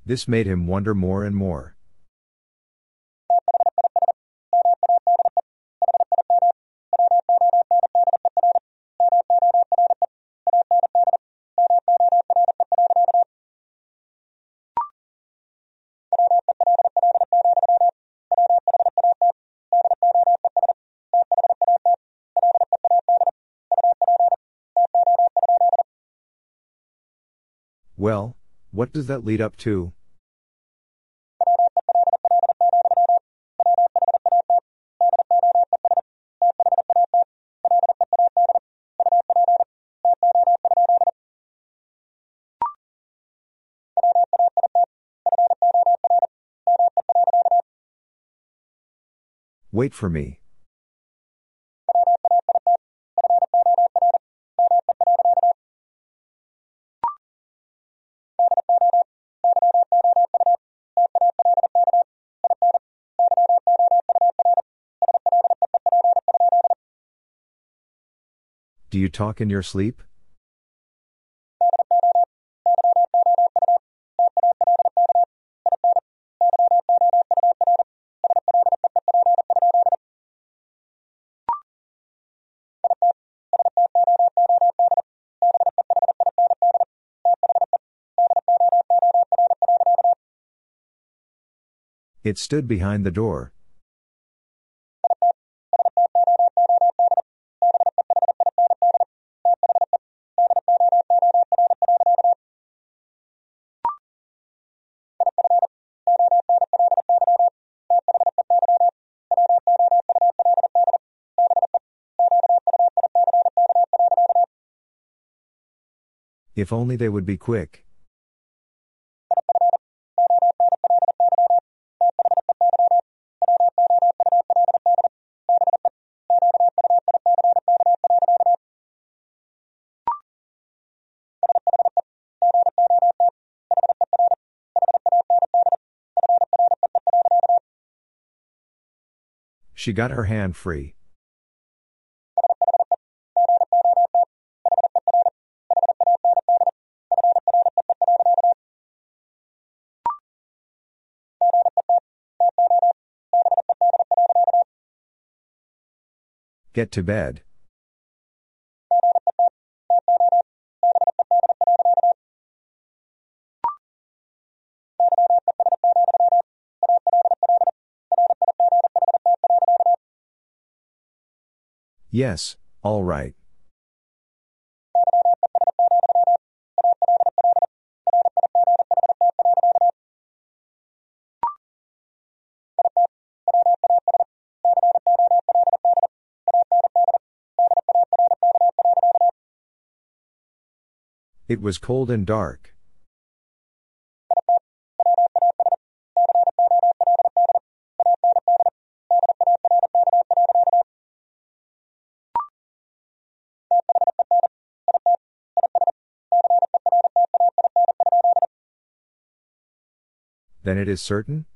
This made him wonder more and more. Well, what does that lead up to? Wait for me. Talk in your sleep? It stood behind the door. If only they would be quick. She got her hand free. Get to bed. Yes, all right. It was cold and dark. Then it is certain?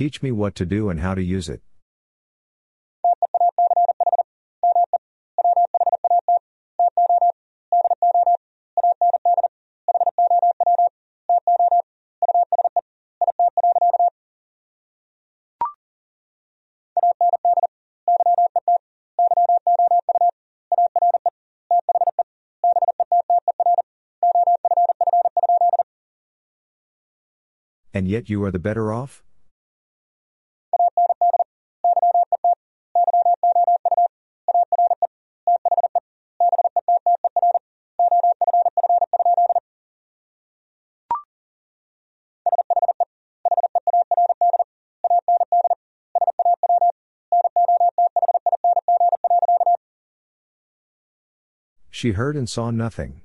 Teach me what to do and how to use it. And yet you are the better off? She heard and saw nothing.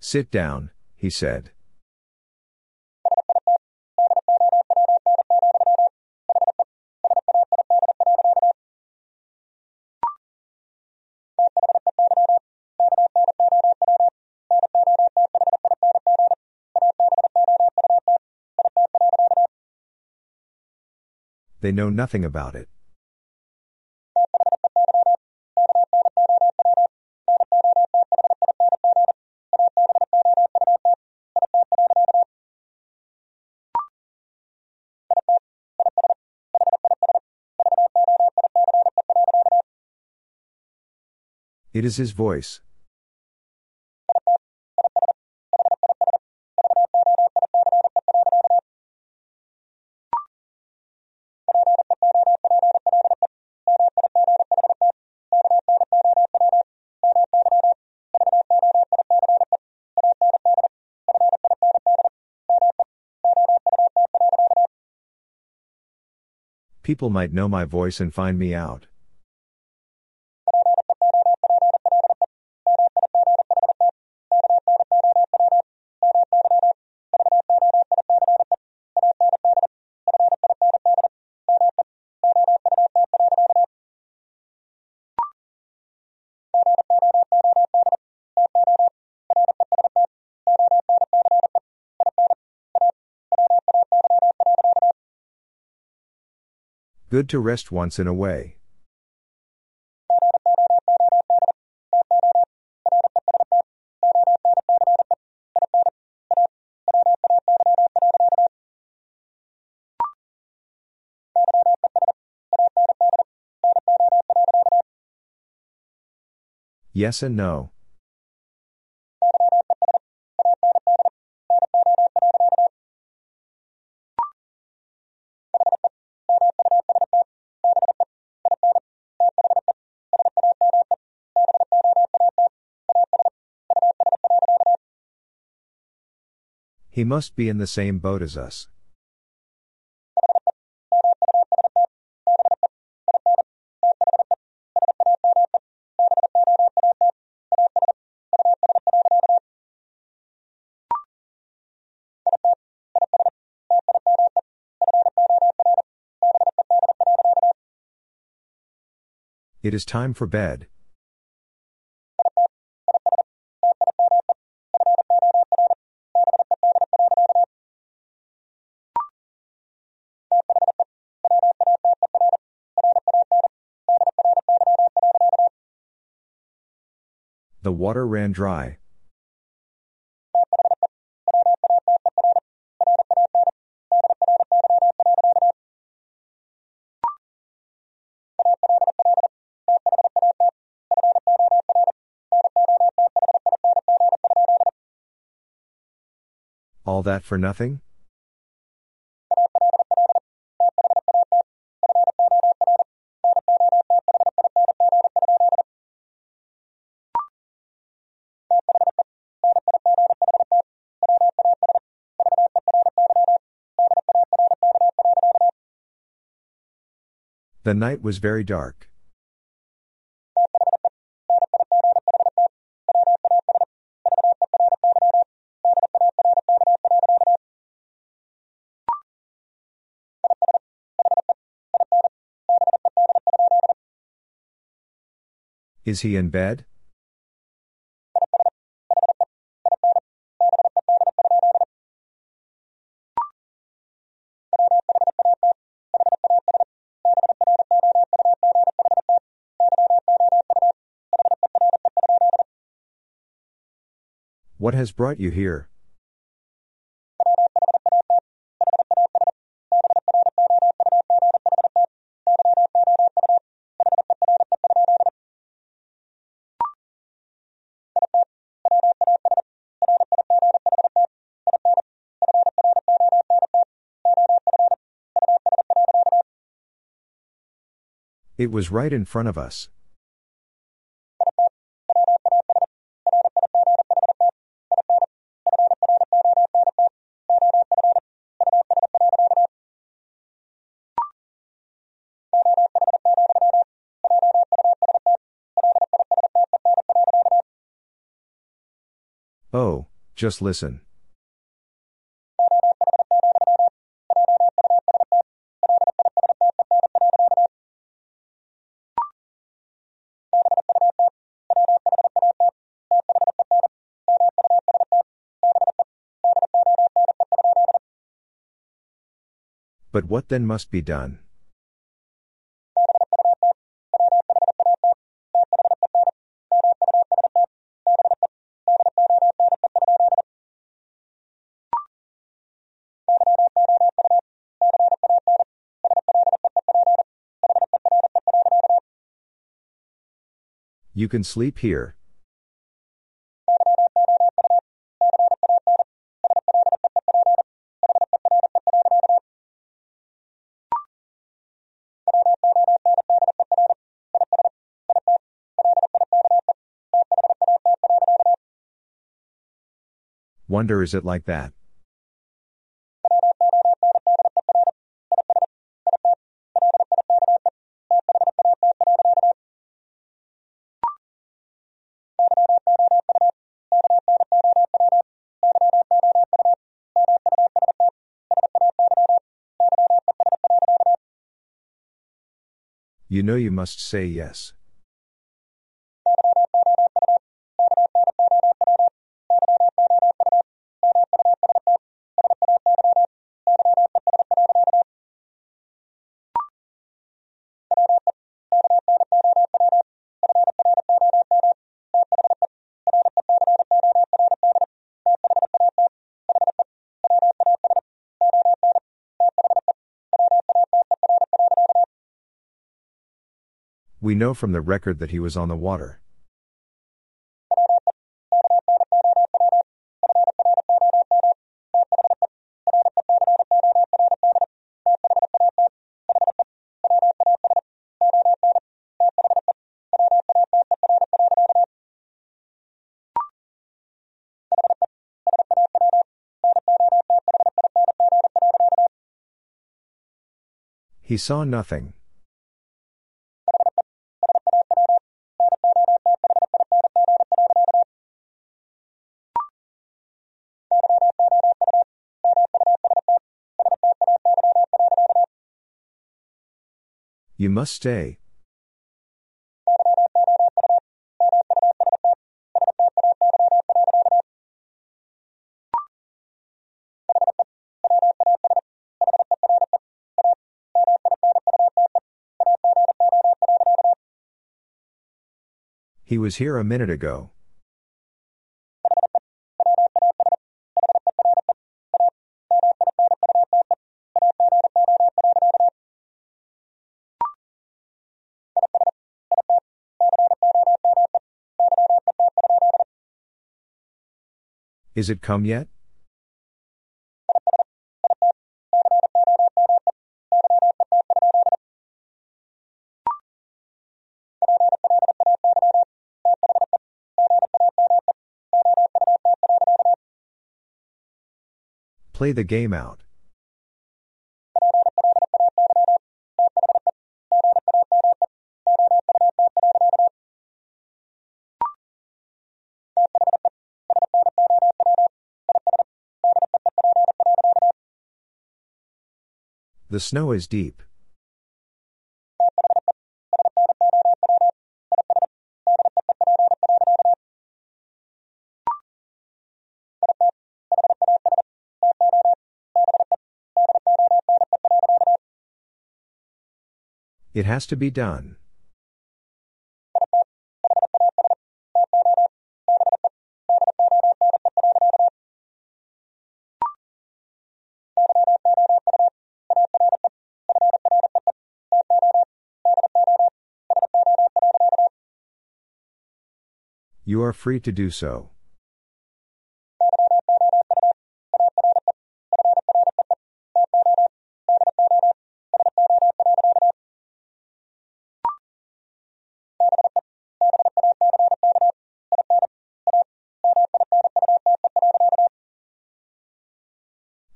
Sit down, he said. They know nothing about it. It is his voice. People might know my voice and find me out. Good to rest once in a way. Yes and no. He must be in the same boat as us. It is time for bed. The water ran dry. All that for nothing? The night was very dark. Is he in bed? What has brought you here? It was right in front of us. Oh, just listen. But what then must be done? You can sleep here. Wonder is it like that? You know you must say yes. We know from the record that he was on the water. He saw nothing. You must stay. He was here a minute ago. Is it come yet? Play the game out. The snow is deep. It has to be done. You are free to do so.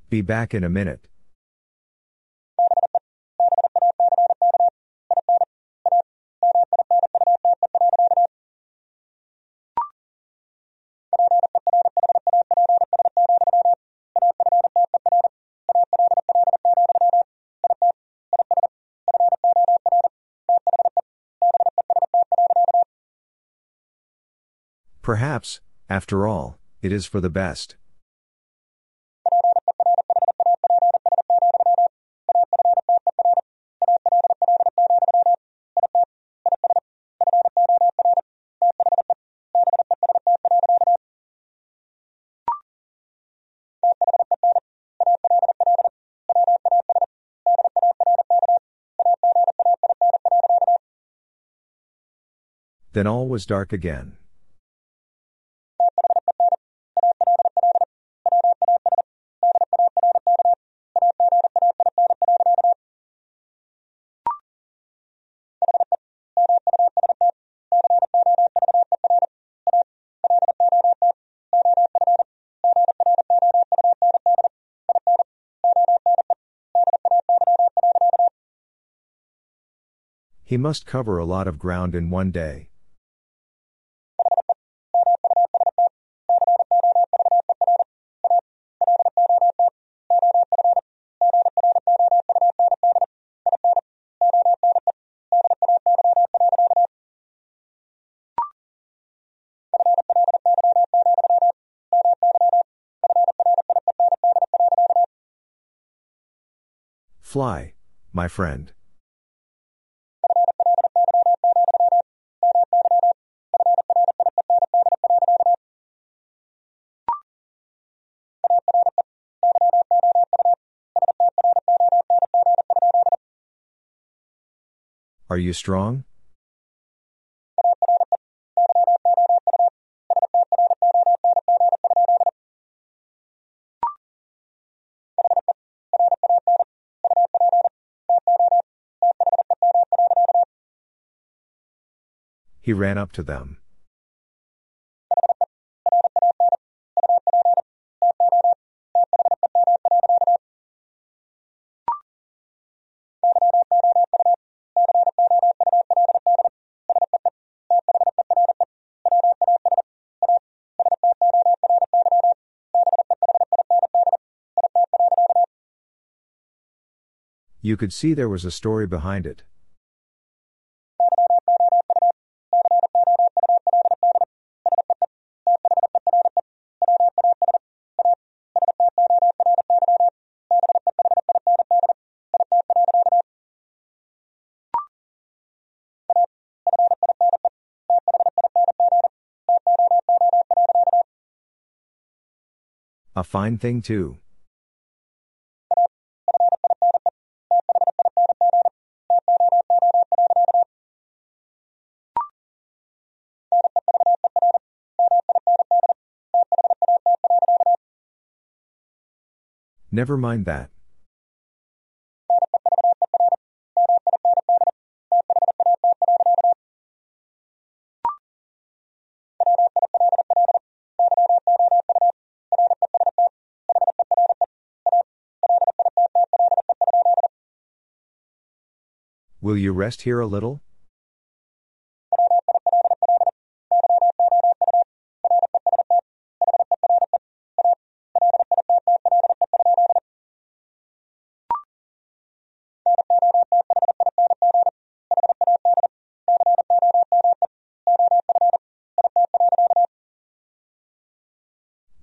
Be back in a minute. Perhaps, after all, it is for the best. Then all was dark again. He must cover a lot of ground in one day. Fly, my friend. Are you strong? He ran up to them. You could see there was a story behind it. A fine thing, too. Never mind that. Will you rest here a little?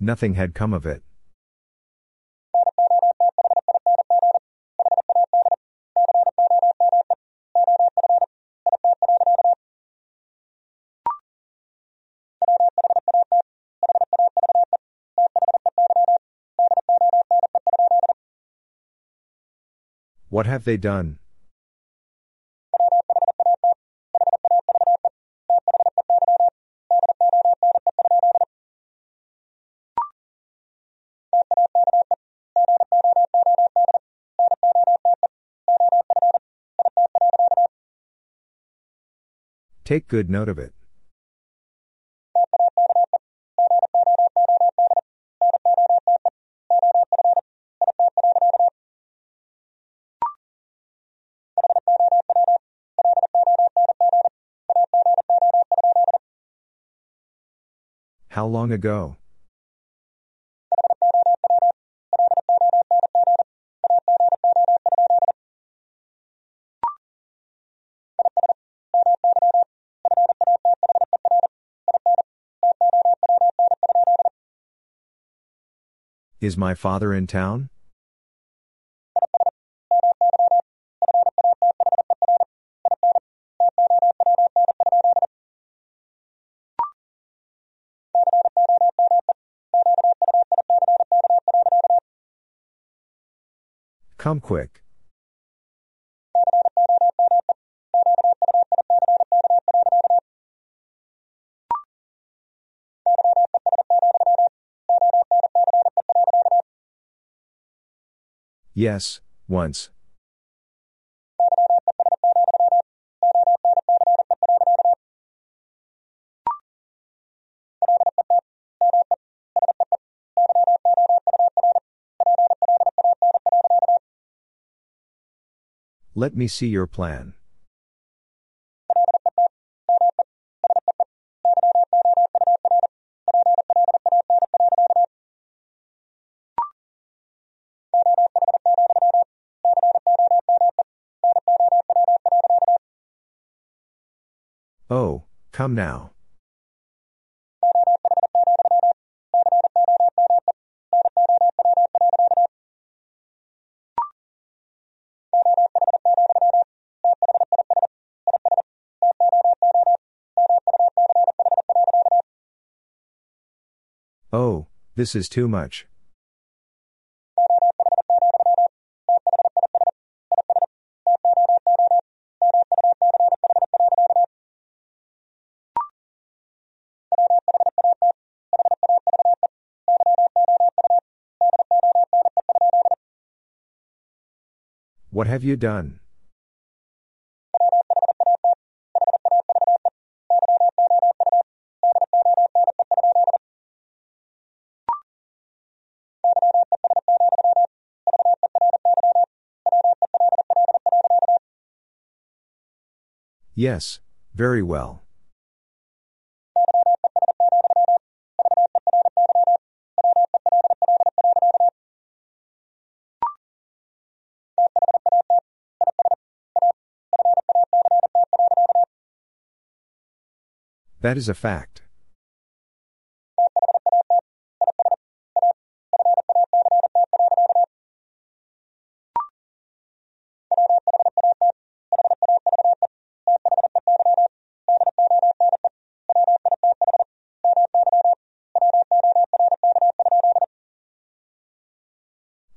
Nothing had come of it. What have they done? Take good note of it. How long ago? Is my father in town? Come quick. Yes, once. Let me see your plan. Come now. Oh, this is too much. What have you done? Yes, very well. That is a fact.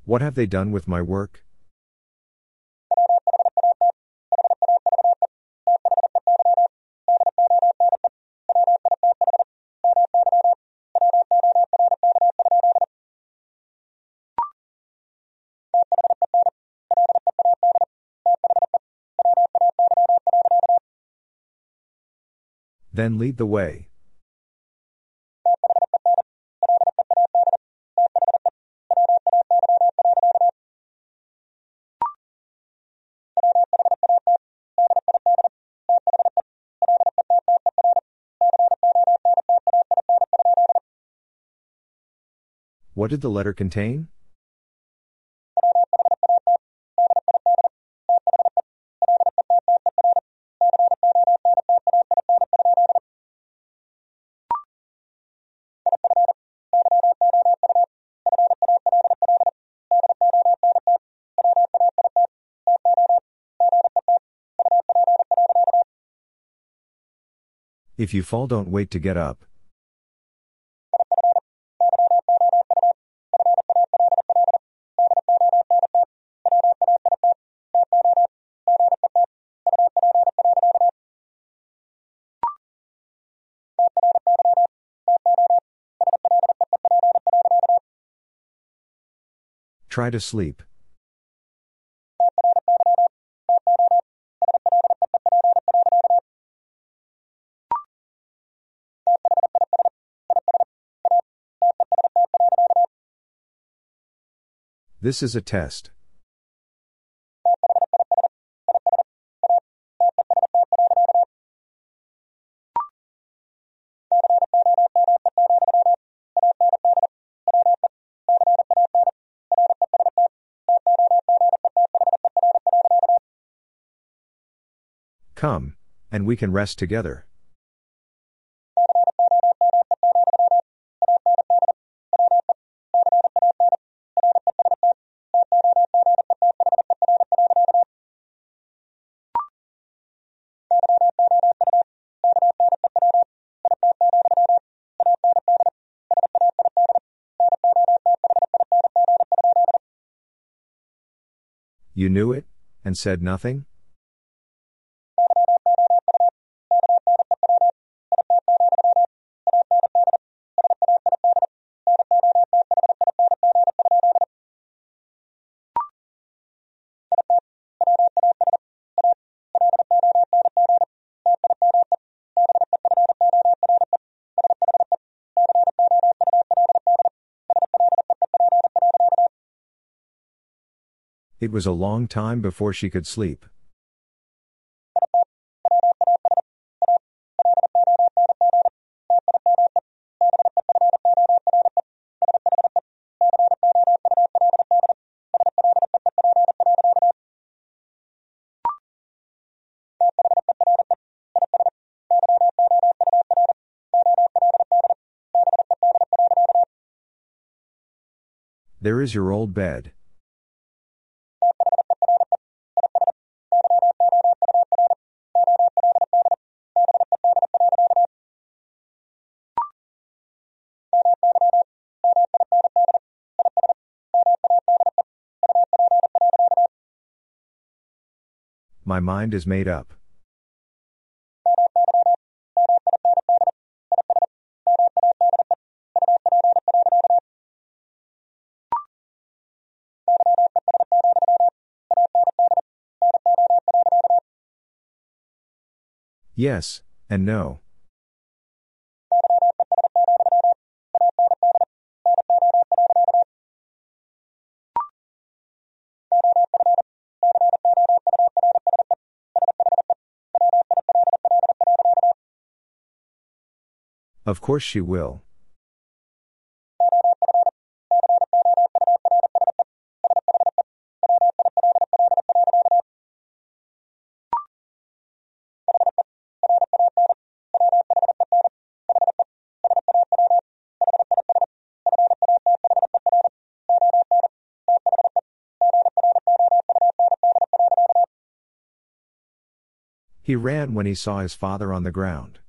What have they done with my work? Then lead the way. What did the letter contain? If you fall, don't wait to get up. Try to sleep. This is a test. Come, and we can rest together. You knew it, and said nothing? It was a long time before she could sleep. There is your old bed. My mind is made up. Yes, and no. Of course she will. He ran when he saw his father on the ground.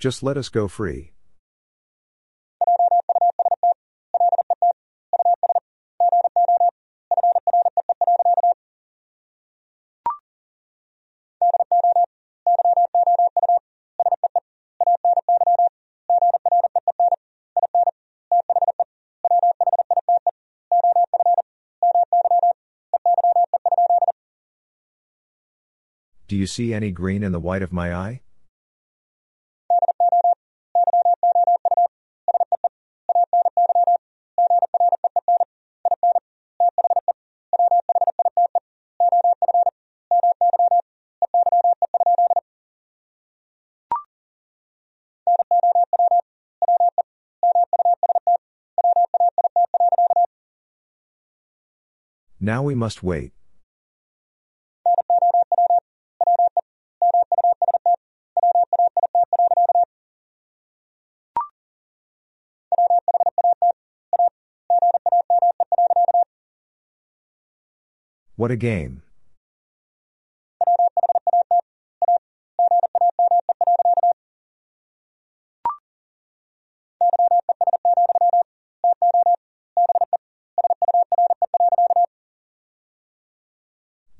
Just let us go free. Do you see any green in the white of my eye? Now we must wait. What a game.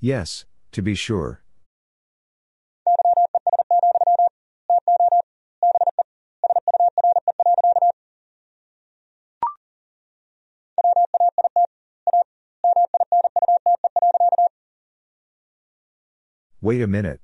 Yes, to be sure. Wait a minute.